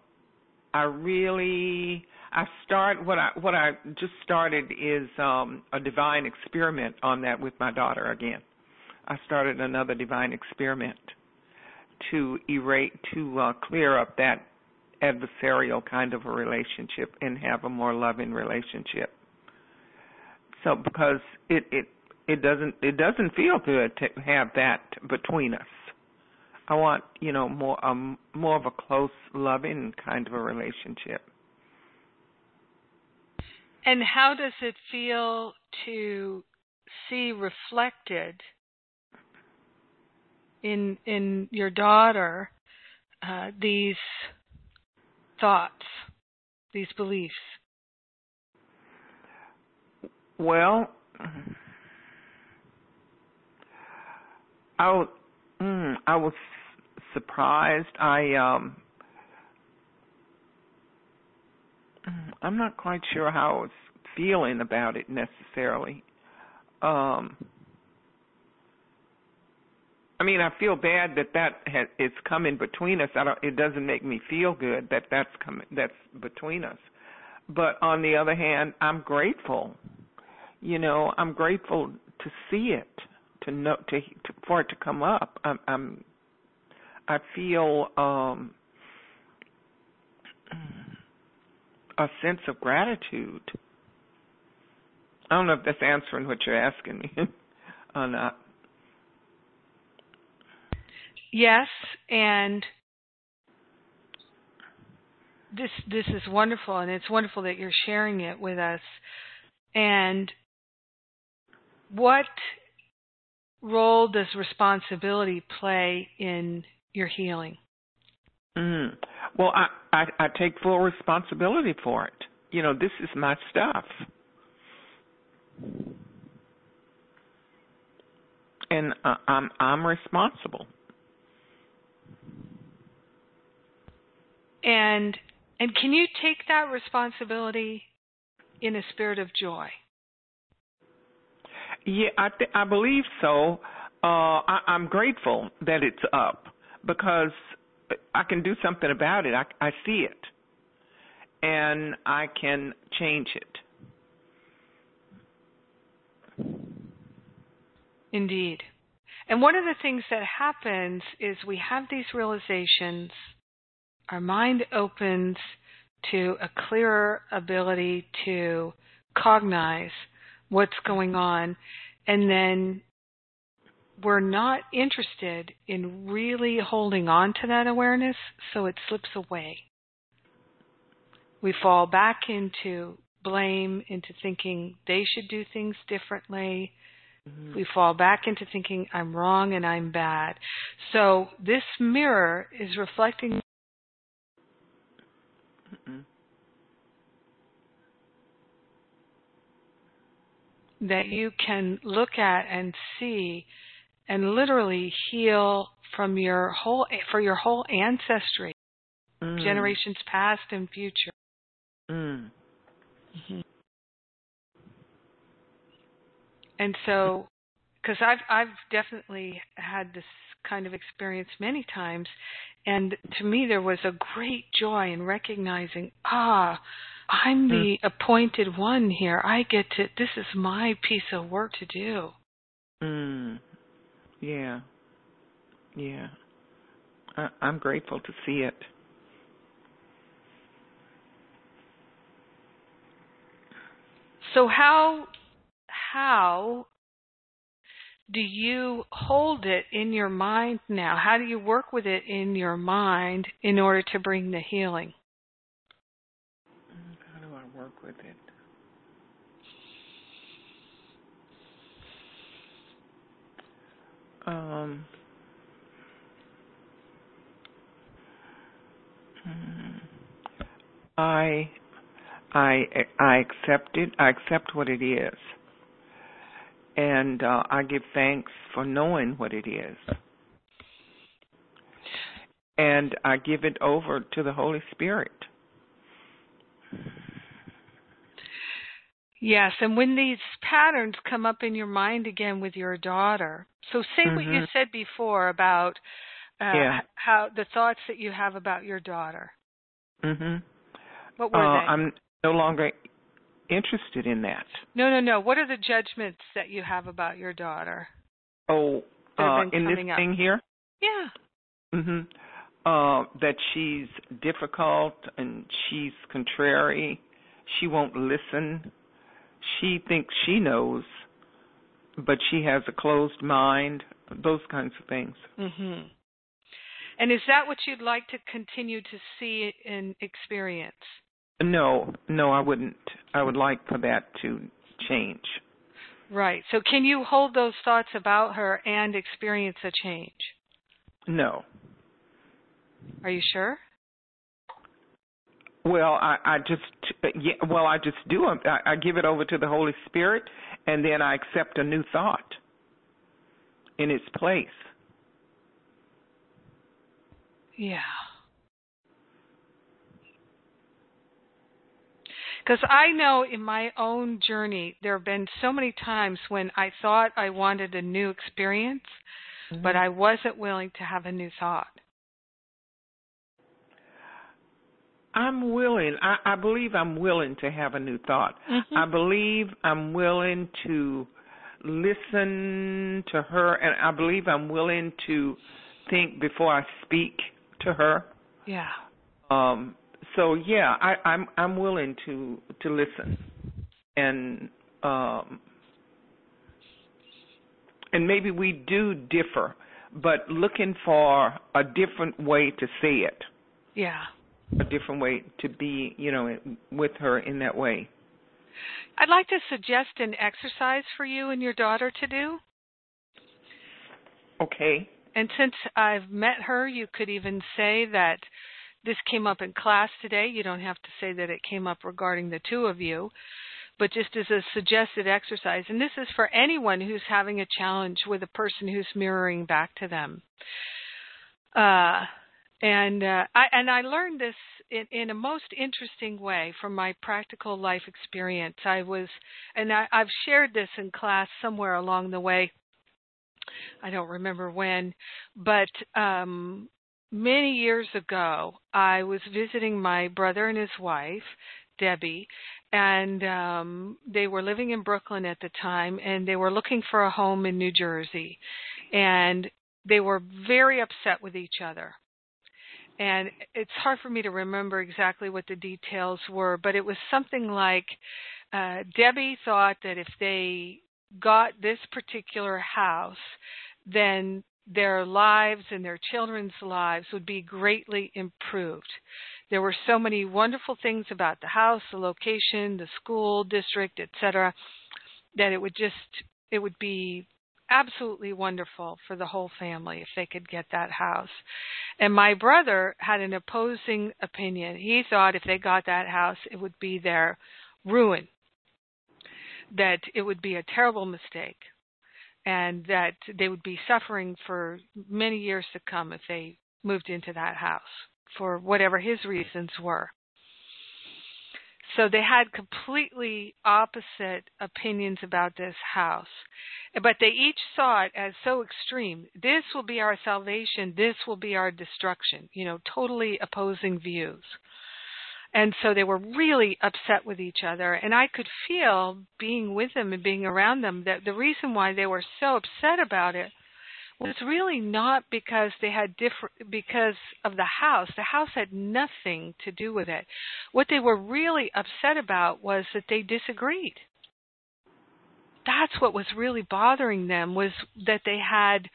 S2: I really I start what I what I just started is um, a divine experiment on that with my daughter again. I started another divine experiment to erase to uh, clear up that adversarial kind of a relationship and have a more loving relationship. So because it it it doesn't it doesn't feel good to have that between us. I want you know more um more of a close, loving kind of a relationship.
S1: And how does it feel to see reflected in in your daughter uh, these thoughts, these beliefs?
S2: Well, I was, mm, I was surprised. I um I'm not quite sure how I was feeling about it necessarily. Um I mean, I feel bad that that has, it's coming between us. I don't. It doesn't make me feel good that that's coming. That's between us. But on the other hand, I'm grateful you know, I'm grateful to see it, to know, to, to for it to come up. I'm, I'm I feel um, a sense of gratitude. I don't know if that's answering what you're asking me or not.
S1: Yes, and this this is wonderful, and it's wonderful that you're sharing it with us. And what role does responsibility play in your healing?
S2: Mm. Well, I, I I take full responsibility for it. You know, this is my stuff. And uh, I'm I'm responsible.
S1: And and can you take that responsibility in a spirit of joy?
S2: Yeah, I th- I believe so. Uh, I, I'm grateful that it's up because I can do something about it. I, I see it, and I can change it.
S1: Indeed. And one of the things that happens is we have these realizations, our mind opens to a clearer ability to cognize what's going on, and then we're not interested in really holding on to that awareness, so it slips away. We fall back into blame, into thinking they should do things differently. Mm-hmm. We fall back into thinking I'm wrong and I'm bad. So this mirror is reflecting. mm That you can look at and see and literally heal from your whole for your whole ancestry, mm. generations past and future.
S2: Mm.
S1: Mm-hmm. And so, because I've I've definitely had this kind of experience many times, and to me there was a great joy in recognizing, ah, I'm the mm. appointed one here. I get to. This is my piece of work to do.
S2: Mm. Yeah. Yeah. I, I'm grateful to see it.
S1: So how how do you hold it in your mind now? How do you work with it in your mind in order to bring the healing?
S2: How do I work with it? Um, I I I accept it. I accept what it is, and uh, I give thanks for knowing what it is, and I give it over to the Holy Spirit.
S1: Yes, and when these patterns come up in your mind again with your daughter, so say mm-hmm. what you mm-hmm. said before about uh,
S2: yeah.
S1: how the thoughts that you have about your daughter.
S2: Mhm.
S1: What were
S2: uh,
S1: they?
S2: I'm no longer interested in that.
S1: No, no, no. What are the judgments that you have about your daughter?
S2: Oh, uh, in this
S1: up?
S2: thing here?
S1: Yeah.
S2: Mhm. Uh, that she's difficult and she's contrary. She won't listen. She thinks she knows but she has a closed mind, those kinds of things.
S1: Mhm. And is that what you'd like to continue to see and experience?
S2: No, no, I wouldn't. I would like for that to change.
S1: Right. So can you hold those thoughts about her and experience a change?
S2: No.
S1: Are you sure?
S2: Well, I, I just yeah, well, I just do. I, I give it over to the Holy Spirit, and then I accept a new thought in its place.
S1: Yeah. Because I know in my own journey, there have been so many times when I thought I wanted a new experience, mm-hmm. but I wasn't willing to have a new thought.
S2: I'm willing. I, I believe I'm willing to have a new thought.
S1: Mm-hmm.
S2: I believe I'm willing to listen to her, and I believe I'm willing to think before I speak to her.
S1: Yeah.
S2: Um. So yeah, I, I'm I'm willing to to listen, and um, and maybe we do differ, but looking for a different way to say it.
S1: Yeah.
S2: A different way to be, you know, with her in that way.
S1: I'd like to suggest an exercise for you and your daughter to do.
S2: Okay.
S1: And since I've met her, you could even say that this came up in class today. You don't have to say that it came up regarding the two of you, but just as a suggested exercise. And this is for anyone who's having a challenge with a person who's mirroring back to them. Uh, and uh, I and I learned this in, in a most interesting way from my practical life experience. I was, and I, I've shared this in class somewhere along the way. I don't remember when, but um, many years ago, I was visiting my brother and his wife, Debbie, and um, they were living in Brooklyn at the time, and they were looking for a home in New Jersey, and they were very upset with each other and it's hard for me to remember exactly what the details were, but it was something like uh, Debbie thought that if they got this particular house, then their lives and their children's lives would be greatly improved. There were so many wonderful things about the house, the location, the school district, etc., that it would just it would be absolutely wonderful for the whole family if they could get that house. And my brother had an opposing opinion. He thought if they got that house, it would be their ruin, that it would be a terrible mistake, and that they would be suffering for many years to come if they moved into that house for whatever his reasons were. So they had completely opposite opinions about this house. But they each saw it as so extreme. This will be our salvation. This will be our destruction. You know, totally opposing views. And so they were really upset with each other. And I could feel being with them and being around them that the reason why they were so upset about it was really not because they had different because of the house. The house had nothing to do with it. What they were really upset about was that they disagreed. That's what was really bothering them was that they had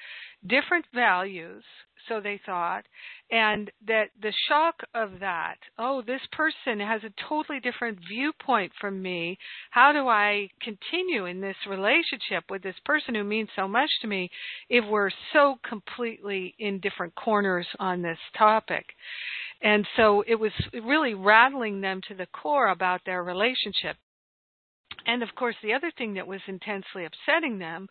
S1: different values so they thought, and that the shock of that, oh, this person has a totally different viewpoint from me. How do I continue in this relationship with this person who means so much to me if we're so completely in different corners on this topic? And so it was really rattling them to the core about their relationship. And of course, the other thing that was intensely upsetting them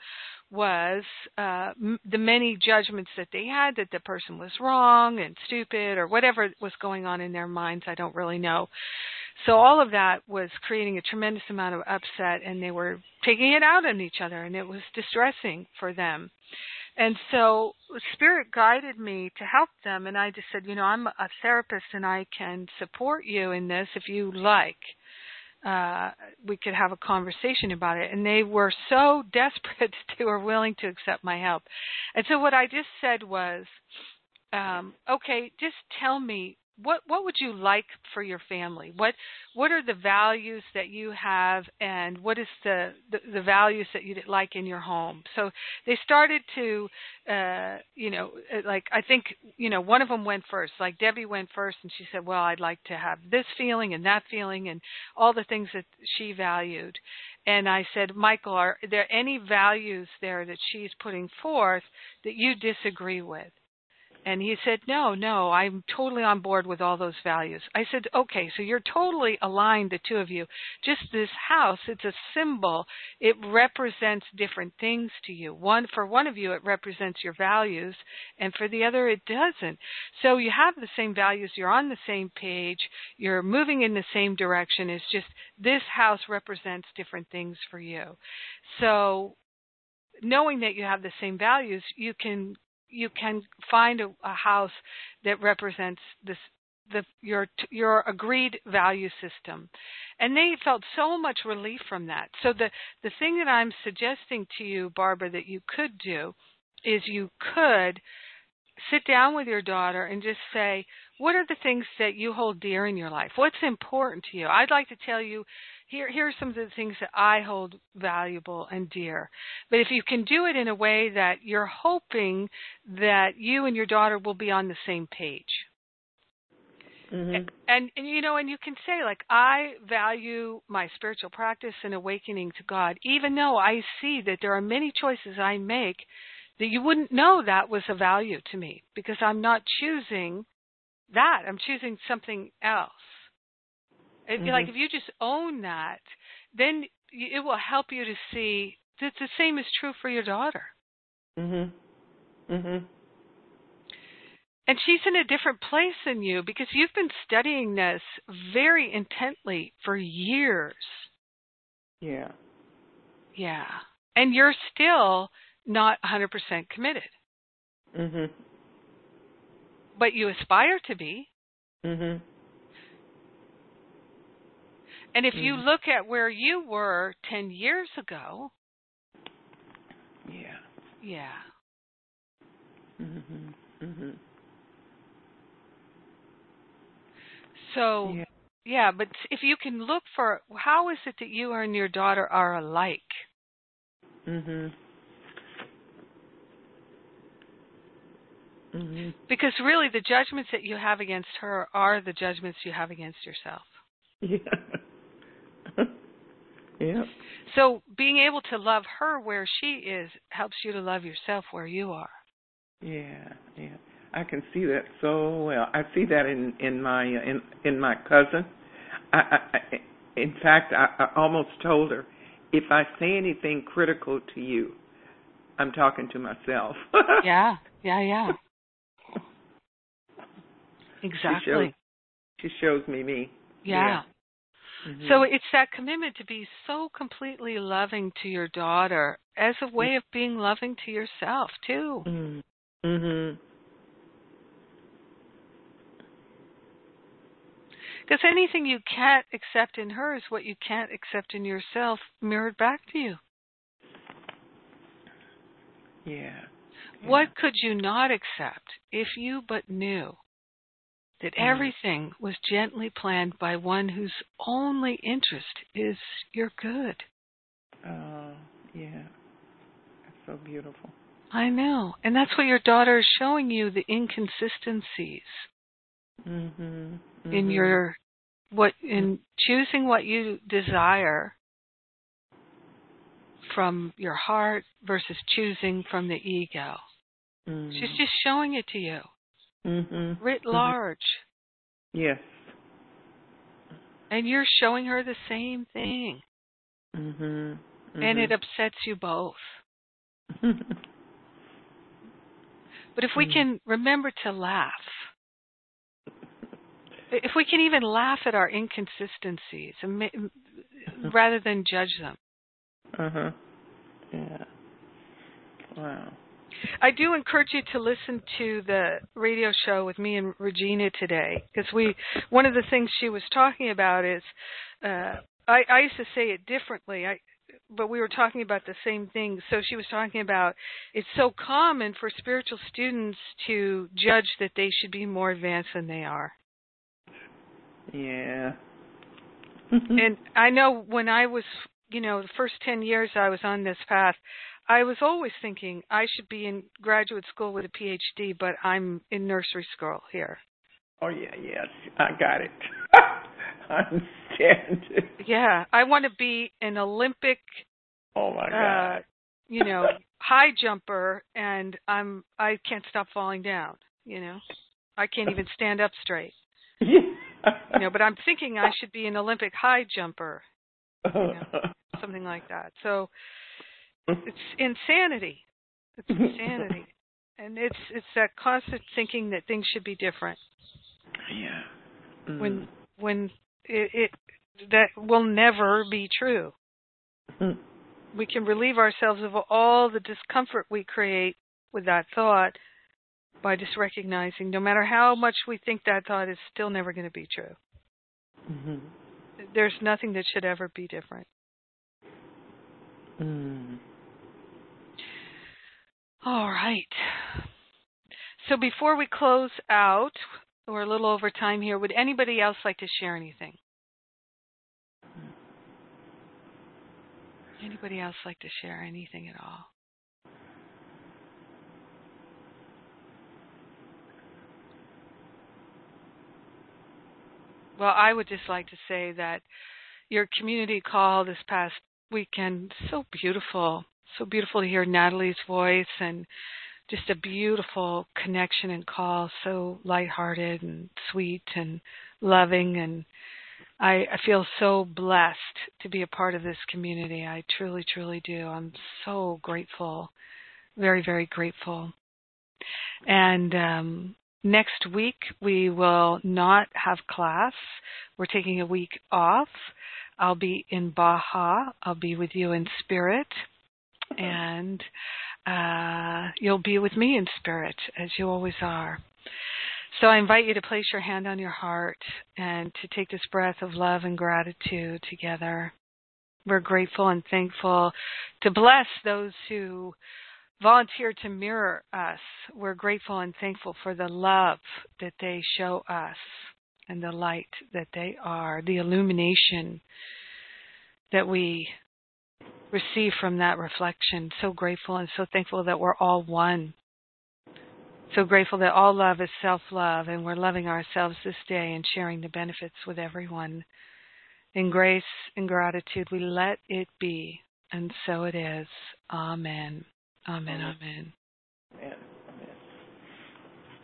S1: was uh, m- the many judgments that they had that the person was wrong and stupid or whatever was going on in their minds. I don't really know. So all of that was creating a tremendous amount of upset, and they were taking it out on each other, and it was distressing for them. And so Spirit guided me to help them, and I just said, you know, I'm a therapist and I can support you in this if you like uh, we could have a conversation about it. And they were so desperate they were willing to accept my help. And so what I just said was, um, okay, just tell me what what would you like for your family? What what are the values that you have, and what is the the, the values that you'd like in your home? So they started to, uh, you know, uh, like I think you know one of them went first. Like Debbie went first, and she said, "Well, I'd like to have this feeling and that feeling, and all the things that she valued." And I said, Michael, are there any values there that she's putting forth that you disagree with? And he said, No, no, I'm totally on board with all those values. I said, Okay, so you're totally aligned, the two of you. Just this house, it's a symbol. It represents different things to you. One, for one of you, it represents your values, and for the other, it doesn't. So you have the same values, you're on the same page, you're moving in the same direction. It's just this house represents different things for you. So knowing that you have the same values, you can you can find a, a house that represents this the your your agreed value system. And they felt so much relief from that. So the the thing that i'm suggesting to you barbara that you could do is you could sit down with your daughter and just say what are the things that you hold dear in your life? What's important to you? I'd like to tell you here here are some of the things that I hold valuable and dear. But if you can do it in a way that you're hoping that you and your daughter will be on the same page.
S2: Mhm.
S1: and, and you know and you can say like i value my spiritual practice and awakening to god even though i see that there are many choices i make that you wouldn't know that was a value to me because i'm not choosing that i'm choosing something else It- like if you just own that then it will help you to see that the same is true for your daughter
S2: Mhm. Mhm.
S1: And she's in a different place than you because you've been studying this very intently for years.
S2: Yeah.
S1: Yeah. And you're still not 100% committed,
S2: Mhm.
S1: but you aspire to be.
S2: Mhm.
S1: And if you
S2: Mhm.
S1: look at where you were 10 years ago,
S2: Yeah.
S1: yeah.
S2: Mhm. Mhm.
S1: So,
S2: Yeah.
S1: yeah, but if you can look for how is it that you and your daughter are alike?
S2: Mhm. Mm-hmm.
S1: Because really the judgments that you have against her are the judgments you have against yourself.
S2: Yeah. yeah.
S1: So being able to love her where she is helps you to love yourself where you are.
S2: Yeah. Yeah. I can see that so well. I see that in in my uh, in in my cousin. I, I, I in fact I, I almost told her if I say anything critical to you, I'm talking to myself.
S1: Yeah, yeah, yeah.
S2: She
S1: Exactly.
S2: shows, she shows me me.
S1: Yeah.
S2: Mhm.
S1: So it's that commitment to be so completely loving to your daughter as a way of being loving to yourself too.
S2: Mhm.
S1: Because anything you can't accept in her is what you can't accept in yourself mirrored back to you.
S2: Yeah.
S1: What could you not accept if you but knew that
S2: Mm.
S1: everything was gently planned by one whose only interest is your good?
S2: Oh, yeah. That's so beautiful.
S1: I know. And that's what your daughter is showing you the inconsistencies
S2: Mhm.
S1: in
S2: Mhm.
S1: your what in choosing what you desire from your heart versus choosing from the ego.
S2: Mhm.
S1: She's just showing it to you
S2: Mhm.
S1: writ
S2: Mhm.
S1: large.
S2: Yes.
S1: And you're showing her the same thing.
S2: Mm-hmm.
S1: And it
S2: Mhm.
S1: upsets you both. But if we
S2: Mm.
S1: can remember to laugh, if we can even laugh at our inconsistencies rather than judge them.
S2: uh-huh. Yeah. Wow.
S1: I do encourage you to listen to the radio show with me and Regina today because we one of the things she was talking about is uh I, I used to say it differently. I but we were talking about the same thing. So she was talking about it's so common for spiritual students to judge that they should be more advanced than they are.
S2: Yeah.
S1: and I know when I was, you know, the first 10 years I was on this path, I was always thinking I should be in graduate school with a PhD, but I'm in nursery school here.
S2: oh yeah, yes. I got it. I understand.
S1: Yeah, I want to be an Olympic,
S2: Oh my
S1: uh,
S2: god.
S1: you know, high jumper, and I'm I can't stop falling down. You know, I can't even stand up straight.
S2: yeah.
S1: You know, but I'm thinking I should be an Olympic high jumper, something like that. So it's insanity. It's insanity, and it's it's that constant thinking that things should be different
S2: Yeah. Mm.
S1: when when it, it that will never be true.
S2: Mm.
S1: We can relieve ourselves of all the discomfort we create with that thought by just recognizing no matter how much we think that thought is still never going to be true.
S2: Mhm.
S1: There's nothing that should ever be different.
S2: Mm.
S1: All right. So before we close out, we're a little over time here. Would anybody else like to share anything? Anybody else like to share anything at all? Well, I would just like to say that your community call this past weekend so beautiful, so beautiful to hear Natalie's voice and just a beautiful connection and call, so lighthearted and sweet and loving and I, I feel so blessed to be a part of this community. I truly, truly do. I'm so grateful, very, very grateful. And um, next week we will not have class. We're taking a week off. I'll be in Baja. I'll be with you in spirit, and uh, you'll be with me in spirit as you always are. So I invite you to place your hand on your heart and to take this breath of love and gratitude together. We're grateful and thankful to bless those who volunteer to mirror us. We're grateful and thankful for the love that they show us and the light that they are, the illumination that we receive from that reflection. So grateful and so thankful that we're all one so grateful that all love is self love and we're loving ourselves this day and sharing the benefits with everyone. In grace and gratitude, we let it be, and so it is. Amen. Amen. Amen.
S2: Amen.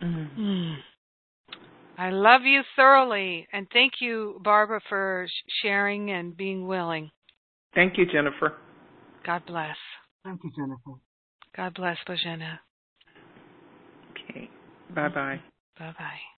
S1: Amen. Mm. I love you thoroughly, and thank you, Barbara, for sharing and being willing.
S2: Thank you, Jennifer.
S1: God bless.
S3: Thank you, Jennifer.
S1: God bless, Bojana.
S2: Okay. Bye bye.
S1: Bye bye.